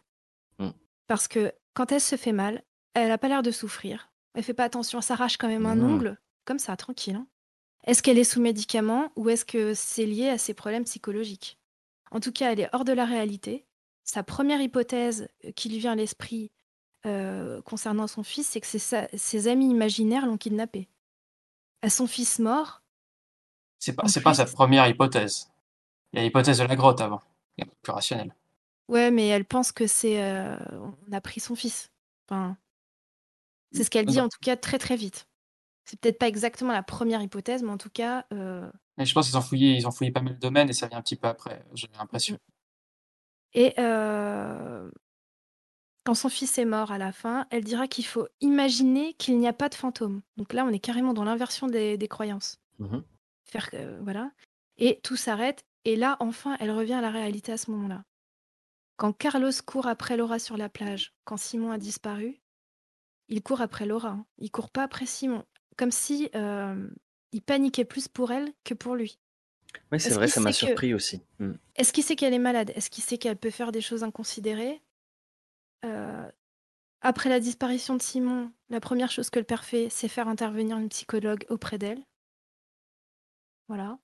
Mm. Parce que quand elle se fait mal, elle a pas l'air de souffrir. Elle fait pas attention, elle s'arrache quand même un ongle, comme ça, tranquille. hein. Est-ce qu'elle est sous médicaments ou est-ce que c'est lié à ses problèmes psychologiques? En tout cas, elle est hors de la réalité. Sa première hypothèse euh, qui lui vient à l'esprit euh, concernant son fils, c'est que sa- ses amis imaginaires l'ont kidnappé. À son fils mort, C'est pas, c'est pas sa première hypothèse. Il y a l'hypothèse de la grotte avant, plus rationnelle. ouais, mais elle pense que c'est euh, on a pris son fils. Enfin, c'est ce qu'elle dit en tout cas très très vite. C'est peut-être pas exactement la première hypothèse, mais en tout cas, euh, Mais je pense qu'ils ont fouillé, ils ont fouillé pas mal de domaines et ça vient un petit peu après, j'ai l'impression. Et heu quand son fils est mort à la fin, elle dira qu'il faut imaginer qu'il n'y a pas de fantôme. Donc là, on est carrément dans l'inversion des des croyances. Mmh Faire que voilà et tout s'arrête et là, enfin, elle revient à la réalité à ce moment-là. Quand Carlos court après Laura sur la plage, quand Simon a disparu, il court après Laura, hein. Il court pas après Simon. Comme si, hem, il paniquait plus pour elle que pour lui. Oui, c'est vrai, ça m'a que surpris aussi. Mmh. est-ce qu'il sait qu'elle est malade? Est-ce qu'il sait qu'elle peut faire des choses inconsidérées? Heu, après la disparition de Simon, la première chose que le père fait, c'est faire intervenir une psychologue auprès d'elle. Voilà.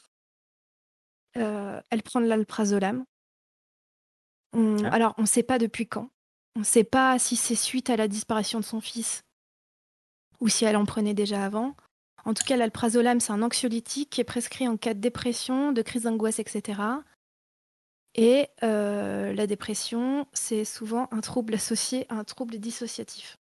Heu, elle prend de l'alprazolam. On Ah. alors on sait pas depuis quand. On sait pas si c'est suite à la disparition de son fils ou si elle en prenait déjà avant. En tout cas, l'alprazolam, c'est un anxiolytique qui est prescrit en cas de dépression, de crise d'angoisse et cetera et heu, la dépression, c'est souvent un trouble associé à un trouble dissociatif.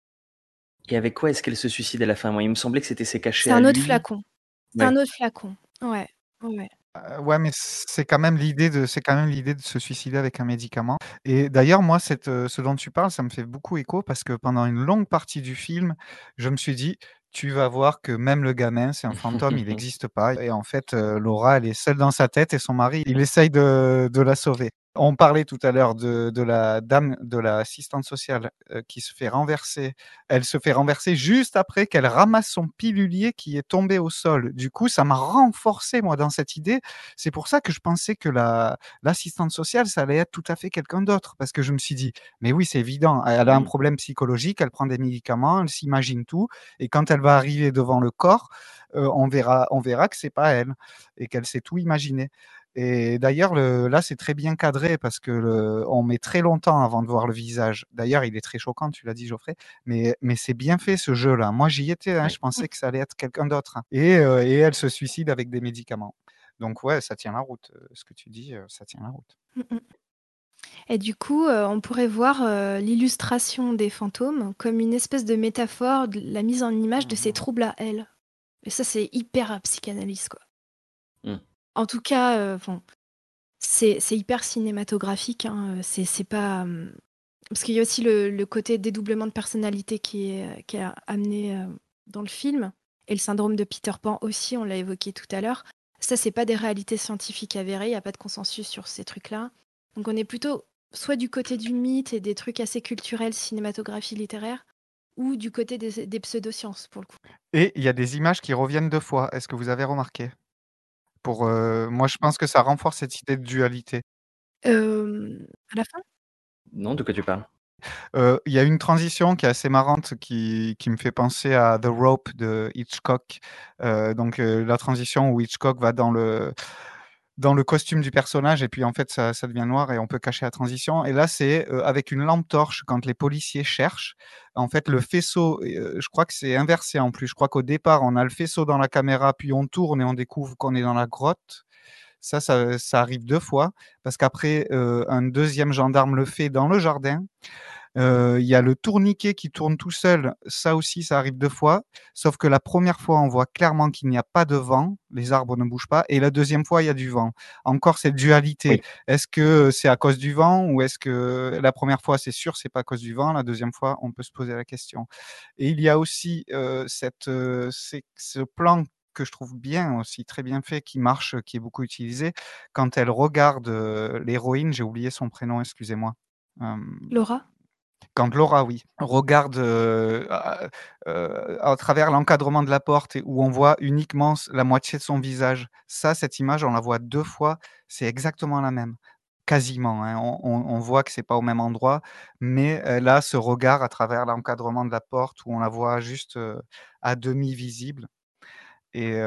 Et avec quoi est-ce qu'elle se suicide à la fin? Moi, il me semblait que c'était ses cachets C'est un autre lui. flacon. C'est Ouais. un autre flacon. Ouais, ouais, ouais. Heu, ouais, mais c'est quand même l'idée de c'est quand même l'idée de se suicider avec un médicament et d'ailleurs, moi, cette, heu, ce dont tu parles, ça me fait beaucoup écho parce que pendant une longue partie du film, je me suis dit: «Tu vas voir que même le gamin, c'est un fantôme, il n'existe pas» et en fait, heu, Laura, elle est seule dans sa tête et son mari, il essaye de de la sauver. On parlait tout à l'heure de de la dame, de l'assistante sociale, heu, qui se fait renverser. Elle se fait renverser juste après qu'elle ramasse son pilulier qui est tombé au sol. Du coup, ça m'a renforcé, moi, dans cette idée. C'est pour ça que je pensais que la l'assistante sociale, ça allait être tout à fait quelqu'un d'autre parce que je me suis dit: «Mais oui, c'est évident, elle a un Mmh. problème psychologique, elle prend des médicaments, elle s'imagine tout et quand elle va arriver devant le corps, heu, on verra on verra que c'est pas elle et qu'elle s'est tout imaginé» et d'ailleurs, le là, c'est très bien cadré parce que le on met très longtemps avant de voir le visage. D'ailleurs, il est très choquant, tu l'as dit, Geoffrey, mais mais c'est bien fait ce jeu-là. Moi, j'y étais, hein, je pensais que ça allait être quelqu'un d'autre, hein et heu et elle se suicide avec des médicaments. Donc ouais, ça tient la route, heu, ce que tu dis, heu, ça tient la route. Mmh mh et du coup, on pourrait voir, l'illustration des fantômes comme une espèce de métaphore de la mise en image de ses troubles à elle et ça, c'est hyper, heu, psychanalyse, quoi. Mmh. En tout cas, enfin, c'est hyper cinématographique, hein, heu, c'est pas, mmh parce qu'il y a aussi le côté dédoublement de personnalité qui est, amené, dans le film et le syndrome de Peter Pan aussi, on l'a évoqué tout à l'heure. Ça, c'est pas des réalités scientifiques avérées, il y a pas de consensus sur ces trucs-là. Donc on est plutôt soit du côté du mythe et des trucs assez culturels, cinématographie littéraire ou du côté des des pseudosciences, pour le coup. Et il y a des images qui reviennent 2 fois. Est-ce que vous avez remarqué? Pour, heu, moi, je pense que ça renforce cette idée de dualité. Hem, à la fin? Non, de quoi tu parles? Heu, il y a une transition qui est assez marrante qui qui me fait penser à The Rope de Hitchcock. Heu, donc, heu, la transition où Hitchcock va dans le dans le costume du personnage et puis, en fait, ça devient noir et on peut cacher la transition et là, c'est, heu, avec une lampe torche quand les policiers cherchent. En fait, le faisceau heu, je crois que c'est inversé en plus. Je crois qu'au départ, on a le faisceau dans la caméra, puis on tourne et on découvre qu'on est dans la grotte. Ça, ça ça arrive 2 fois parce qu'après, heu, un 2e gendarme le fait dans le jardin. Il y a le tourniquet qui tourne tout seul, ça aussi, ça arrive 2 fois, sauf que la 1re fois, on voit clairement qu'il n'y a pas de vent, les arbres ne bougent pas et la 2e fois, il y a du vent. Encore cette dualité. Oui. Est-ce que c'est à cause du vent ou est-ce que la 1re fois, c'est sûr, c'est pas à cause du vent, la 2e fois, on peut se poser la question et il y a aussi, cette, ce plan que je trouve bien aussi, très bien fait, qui marche, qui est beaucoup utilisé, quand elle regarde, l'héroïne, j'ai oublié son prénom, excusez-moi. Laura? Quand Laura, oui, regarde, heu, à heu, à travers l'encadrement de la porte et où on voit uniquement la moitié de son visage. Ça, cette image, on la voit 2 fois, c'est exactement la même. Quasiment, hein. On on on voit que c'est pas au même endroit, mais elle a ce regard à travers l'encadrement de la porte où on la voit juste, à demi visible et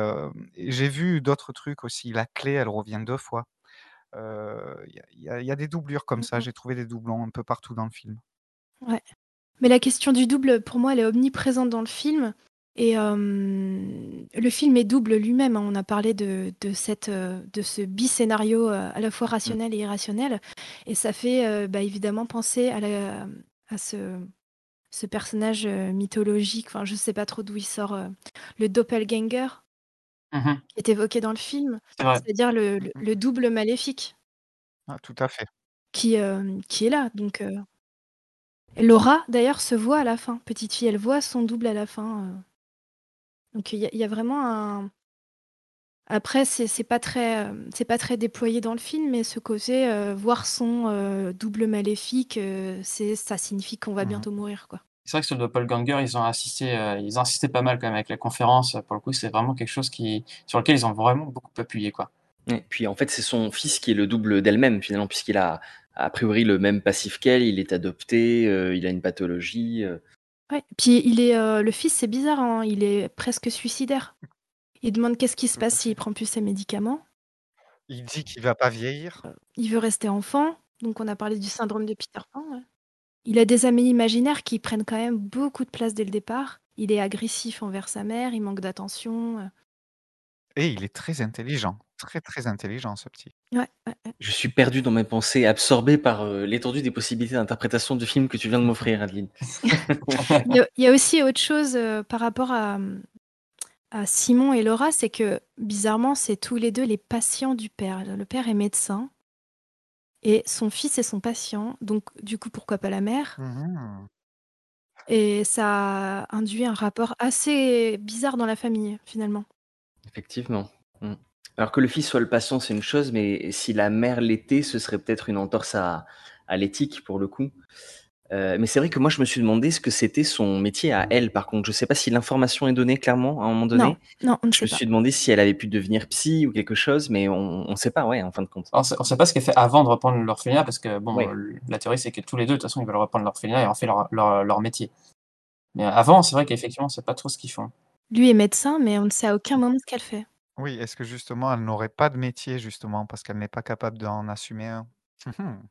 j'ai vu d'autres trucs aussi. La clé, elle revient 2 fois. Il y a y y des doublures comme Mmh ça, mh. j'ai trouvé des doublons un peu partout dans le film. Ouais. Mais la question du double, pour moi, elle est omniprésente dans le film et hem, le film est double lui-même, hein. On a parlé de de cette, heu, de ce biscénario, heu, à la fois rationnel et irrationnel et ça fait, bah, évidemment penser à la à ce ce personnage, mythologique, enfin, je sais pas trop d'où il sort, le doppelganger Mmh mh. qui est évoqué dans le film, c'est-à-dire le Mmh le double maléfique. Ah, tout à fait. qui, euh, qui est là. Donc, euh, Laura, d'ailleurs, se voit à la fin. Petite fille, elle voit son double à la fin. euh. Donc, il y, a- il y a vraiment un. Après, c'est c'est pas très, euh, c'est pas très déployé dans le film, mais ce côté euh, voir son euh, double maléfique, euh, c'est ça signifie qu'on va Mhm. bientôt mourir, quoi. C'est vrai que sur le doppelganger, ils ont insisté, euh, ils ont insisté pas mal quand même avec la conférence. Pour le coup, c'est vraiment quelque chose qui, sur lequel ils ont vraiment beaucoup appuyé, quoi. Et puis en fait, c'est son fils qui est le double d'elle-même, finalement, puisqu'il a a priori le même passif qu'elle, il est adopté, euh, il a une pathologie. euh. Ouais. Puis il est, euh, le fils, c'est bizarre, hein, il est presque suicidaire. Il demande qu'est-ce qui se passe s'il prend plus ses médicaments. Il dit qu'il va pas vieillir. Il veut rester enfant, donc on a parlé du syndrome de Peter Pan. ouais. Il a des amis imaginaires qui prennent quand même beaucoup de place dès le départ. Il est agressif envers sa mère, il manque d'attention. euh. Et il est très intelligent. Très, très intelligent, ce petit. Ouais, ouais, ouais. Je suis perdu dans mes pensées, absorbé par euh, l'étendue des possibilités d'interprétation du film que tu viens de m'offrir, Adeline. Il y, a, il y a aussi autre chose euh, par rapport à, à Simon et Laura, c'est que bizarrement, c'est tous les deux les patients du père. Le père est médecin et son fils est son patient, donc du coup, pourquoi pas la mère? Mhm. Et ça induit un rapport assez bizarre dans la famille, finalement. Effectivement. Alors que le fils soit le patient, c'est une chose, mais si la mère l'était, ce serait peut-être une entorse à, à l'éthique pour le coup. Euh, mais c'est vrai que moi, je me suis demandé ce que c'était son métier à elle. Par contre, je sais pas si l'information est donnée clairement à un moment donné. Non, non, on ne Je sait me pas. suis demandé si elle avait pu devenir psy ou quelque chose, mais on ne sait pas, ouais, en fin de compte. On on sait pas ce qu'elle fait avant de reprendre l'orphelinat, parce que bon, la théorie c'est que tous les deux, de toute façon, ils veulent reprendre l'orphelinat et en fait leur, leur, leur métier. Mais avant, c'est vrai qu'effectivement, on sait pas trop ce qu'ils font. Lui est médecin, mais on ne sait à aucun moment ce qu'elle fait. Oui, est-ce que justement, elle n'aurait pas de métier, justement, parce qu'elle n'est pas capable d'en assumer un? Mhm.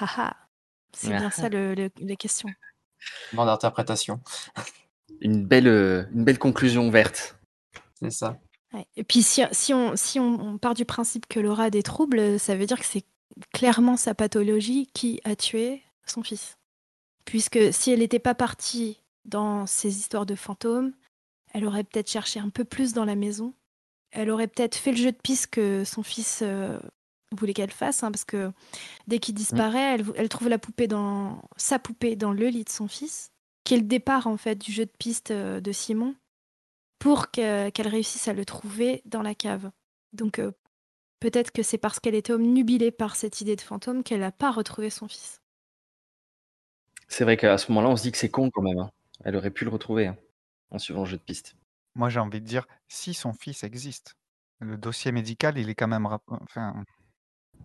Haha. C'est bien ça le, le- la question. Demande d'interprétation. Une belle, euh, une belle conclusion verte. C'est ça. Ouais. Et puis si, si, on, si on, on part du principe que Laura a des troubles, ça veut dire que c'est clairement sa pathologie qui a tué son fils. Puisque si elle n'était pas partie dans ces histoires de fantômes, elle aurait peut-être cherché un peu plus dans la maison. Elle aurait peut-être fait le jeu de piste que son fils euh, voulait qu'elle fasse, hein, parce que dès qu'il disparaît, elle, elle trouve la poupée dans sa poupée dans le lit de son fils, qui est le départ en fait du jeu de piste euh, de Simon, pour que- qu'elle réussisse à le trouver dans la cave. Donc euh, peut-être que c'est parce qu'elle était omnubilée par cette idée de fantôme qu'elle n'a pas retrouvé son fils. C'est vrai qu'à ce moment-là, on se dit que c'est con quand même. hein. Elle aurait pu le retrouver hein, en suivant le jeu de piste. Moi, j'ai envie de dire, si son fils existe, le dossier médical, il est quand même... rap- Enfin,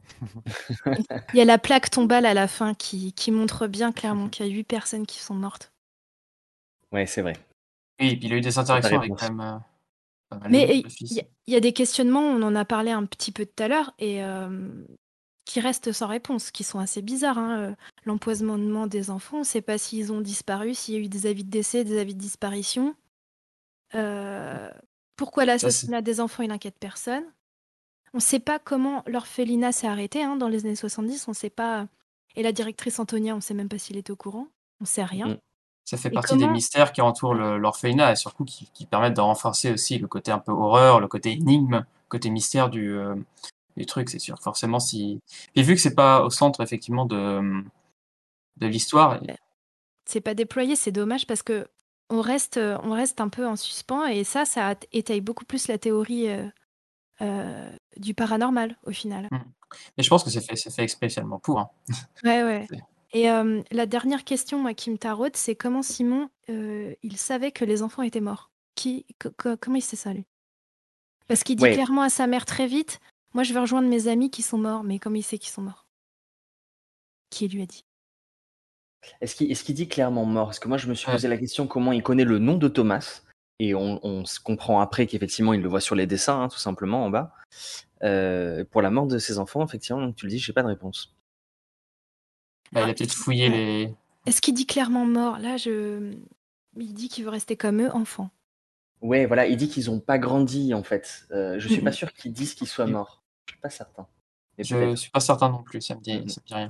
Il y a la plaque tombale à la fin qui, qui montre bien clairement qu'il y a huit personnes qui sont mortes. Ouais, c'est vrai. Oui, et puis il a eu des interactions avec réponse. quand même euh, pas mal Mais de il fils. y, a- il y a des questionnements, on en a parlé un petit peu tout à l'heure, et euh, qui restent sans réponse, qui sont assez bizarres. hein. Euh, L'empoisonnement des enfants, on ne sait pas s'ils ont disparu, s'il y a eu des avis de décès, des avis de disparition. Euh, pourquoi l'assassinat des enfants, il n'inquiète personne On ne sait pas comment l'orphelinat s'est arrêté hein, dans les années 70, on sait pas. Et la directrice Antonia, on ne sait même pas s'il était au courant, on ne sait rien. Mm. Ça fait Et partie des mystères qui entourent l'orphelinat et surtout qui, qui permettent de renforcer aussi le côté un peu horreur, le côté énigme, le côté mystère du, euh, du truc, c'est sûr. Forcément, si. Et vu que c'est pas au centre effectivement de, de l'histoire, c'est pas déployé, c'est dommage parce que on reste, euh, on reste un peu en suspens et ça, ça étaye beaucoup plus la théorie euh, euh, du paranormal au final. et je pense que c'est fait, c'est fait spécialement pour. hein. Ouais, Et euh, la dernière question moi, qui me taraude, c'est comment Simon, euh, il savait que les enfants étaient morts? Qui, co- co- Comment il sait ça, lui Parce qu'il dit Ouais. clairement à sa mère très vite Moi, je vais rejoindre mes amis qui sont morts, mais comment il sait qu'ils sont morts Qui lui a dit Est-ce qu'il est-ce qu'il dit clairement mort? Parce que moi, je me suis Ouais. posé la question comment il connaît le nom de Thomas? Et on, on se comprend après qu'effectivement, il le voit sur les dessins, hein, tout simplement, en bas. Euh, pour la mort de ses enfants, effectivement, donc tu le dis, j'ai pas de réponse. Bah, il a peut-être fouillé les. Est-ce qu'il dit clairement mort? Là, je... il dit qu'il veut rester comme eux, enfants. Ouais, voilà, il dit qu'ils ont pas grandi, en fait. Euh, je suis pas sûr qu'ils disent qu'ils soient morts. Je suis pas certain. Mais Je peut-être. suis pas certain non plus, ça me dit, ça me dit rien.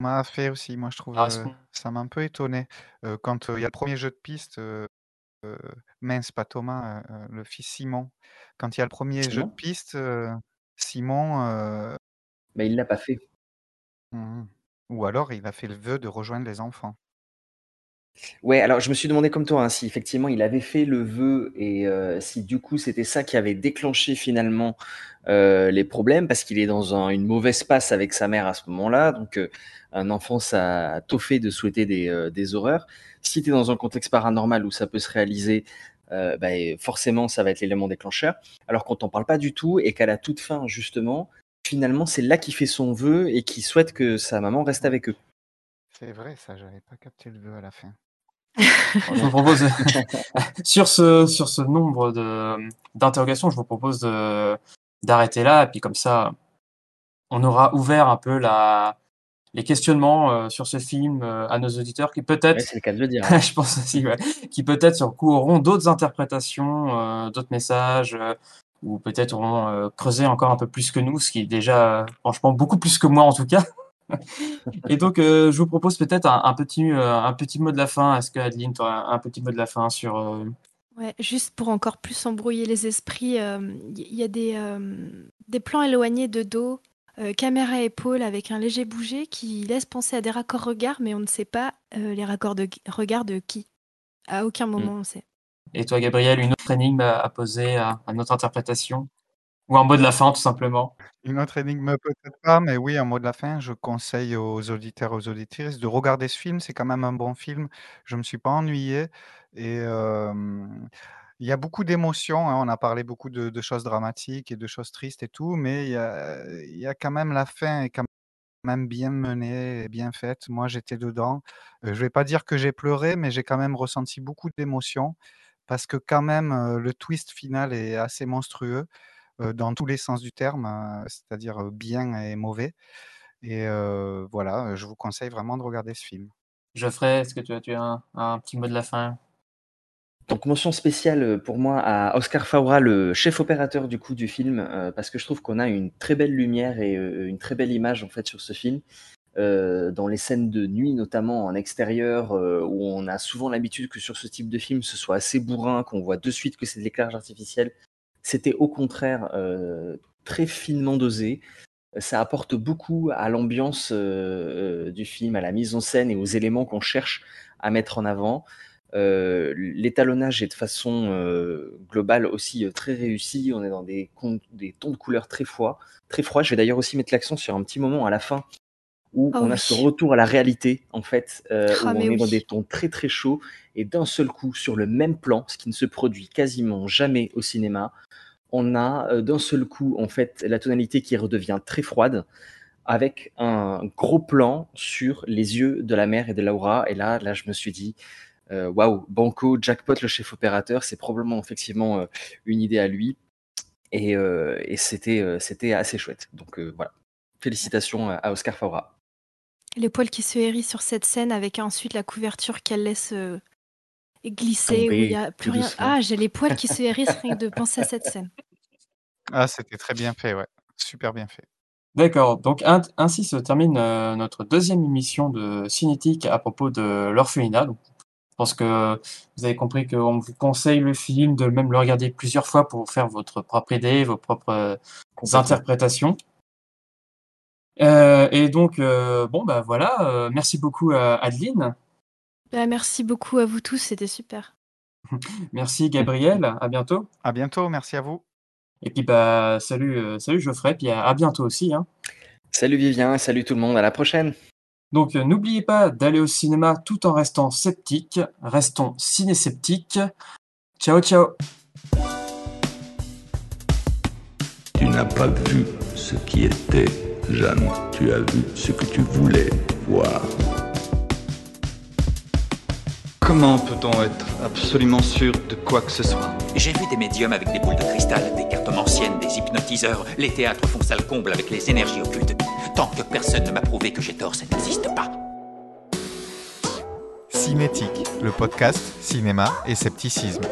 M'a fait aussi, moi, je trouve, Ah, ça m'a un peu étonné. Quand il y a le premier jeu de piste, mince, pas Thomas, le fils Simon. Quand il y a le premier jeu de Simon? piste, Simon, Mais il l'a pas fait. Mmh Ou alors il a fait le vœu de rejoindre les enfants. Ouais, alors je me suis demandé comme toi, hein, si effectivement il avait fait le vœu et heu, si du coup c'était ça qui avait déclenché finalement, heu, les problèmes parce qu'il est dans un une mauvaise passe avec sa mère à ce moment-là, donc heu, un enfant ça a tôt de souhaiter des, horreurs. Si tu es dans un contexte paranormal où ça peut se réaliser, bah, forcément ça va être l'élément déclencheur. Alors quand on parle pas du tout et qu'à la toute fin justement, finalement c'est là qu'il fait son vœu et qu'il souhaite que sa maman reste avec eux. C'est vrai ça, j'avais pas capté le vœu à la fin. Je vous propose sur ce sur ce nombre de d'interrogations, je vous propose de d'arrêter là et puis comme ça, on aura ouvert un peu la les questionnements euh, sur ce film euh, à nos auditeurs qui peut-être, Ouais, c'est le cas de le dire, hein. je pense aussi, ouais, qui peut-être sur le coup auront d'autres interprétations, euh, d'autres messages, euh, ou peut-être auront euh, creusé encore un peu plus que nous, ce qui est déjà euh, franchement beaucoup plus que moi en tout cas. Et donc, euh, je vous propose peut-être un, un petit euh, un petit mot de la fin. Est-ce que Adeline, tu as un, petit mot de la fin sur euh, Ouais, juste pour encore plus embrouiller les esprits, il y, y a des, euh, des plans éloignés de dos, euh, caméra épaule avec un léger bouger qui laisse penser à des raccords regard, mais on ne sait pas euh, les raccords de regard de qui. À aucun moment on sait. Et toi, Gabriel, une autre énigme à, à poser à, à notre interprétation? Ou un mot de la fin, tout simplement Une autre énigme peut-être pas, mais oui, un mot de la fin. Je conseille aux auditeurs, aux auditrices de regarder ce film. C'est quand même un bon film. Je me suis pas ennuyé et hem, il y a beaucoup d'émotions, hein. On a parlé beaucoup de choses dramatiques et de choses tristes et tout, mais il y a quand même la fin est quand même bien menée et bien faite. Moi, j'étais dedans. Heu, je vais pas dire que j'ai pleuré, mais j'ai quand même ressenti beaucoup d'émotions parce que quand même, heu, le twist final est assez monstrueux, dans tous les sens du terme, heu, c'est-à-dire, heu, bien et mauvais et voilà, je vous conseille vraiment de regarder ce film. Geoffrey, est-ce que tu as, tu as un, un petit mot de la fin? Donc mention spéciale, pour moi à Oscar Faura, le chef opérateur du coup du film, parce que je trouve qu'on a une très belle lumière et une très belle image en fait sur ce film. Dans les scènes de nuit notamment en extérieur, où on a souvent l'habitude que sur ce type de film ce soit assez bourrin, qu'on voit de suite que c'est de l'éclairage artificiel. C'était au contraire, heu, très finement dosé. Ça apporte beaucoup à l'ambiance, heu heu, du film, à la mise en scène et aux éléments qu'on cherche à mettre en avant. L'étalonnage est de façon, globale aussi, très réussi. On est dans des tons de couleurs très froids très froids. Je vais d'ailleurs aussi mettre l'accent sur un petit moment à la fin où Oh on a oui. ce retour à la réalité en fait, heu, où Ah on est dans des tons très, très chauds et d'un seul coup sur le même plan, ce qui ne se produit quasiment jamais au cinéma, on a, heu, d'un seul coup en fait la tonalité qui redevient très froide avec un gros plan sur les yeux de la mère et de Laura et là là je me suis dit, heu: «Waouh, banco, jackpot le chef opérateur». C'est probablement effectivement, une idée à lui et et c'était, assez chouette. Donc voilà. Félicitations à à Oscar Faura. Les poils qui se hérissent sur cette scène avec ensuite la couverture qu'elle laisse, heu, glisser où il y a plus rien. doucement. Ah, j'ai les poils qui se hérissent rien que de penser à cette scène. Ah, c'était très bien fait, ouais. Super bien fait. D'accord, donc ainsi se termine, heu, notre deuxième émission de Cinétique à propos de L'Orphelinat. Donc, je pense que vous avez compris qu'on vous conseille le film, de même le regarder plusieurs fois pour faire votre propre idée, vos propres Complètement. interprétations. Heu et donc heu, bon, bah, voilà, heu, merci beaucoup à Adeline. Bah, merci beaucoup à vous tous, c'était super. Merci Gabriel, à bientôt. À bientôt, merci à vous. Et puis, bah, salut, salut Geoffrey, puis à à bientôt aussi, hein. Salut Vivien, salut tout le monde, à la prochaine. Donc, n'oubliez pas d'aller au cinéma tout en restant sceptique. Restons ciné-sceptiques. Ciao, ciao. Tu n'as pas vu ce qui était, Jeanne. Tu as vu ce que tu voulais voir. Comment peut-on être absolument sûr de quoi que ce soit? J'ai vu des médiums avec des boules de cristal, des cartes anciennes, des hypnotiseurs. Les théâtres font salle comble avec les énergies occultes. Tant que personne ne m'a prouvé que j'ai tort, ça n'existe pas. Cinétique, le podcast cinéma et scepticisme.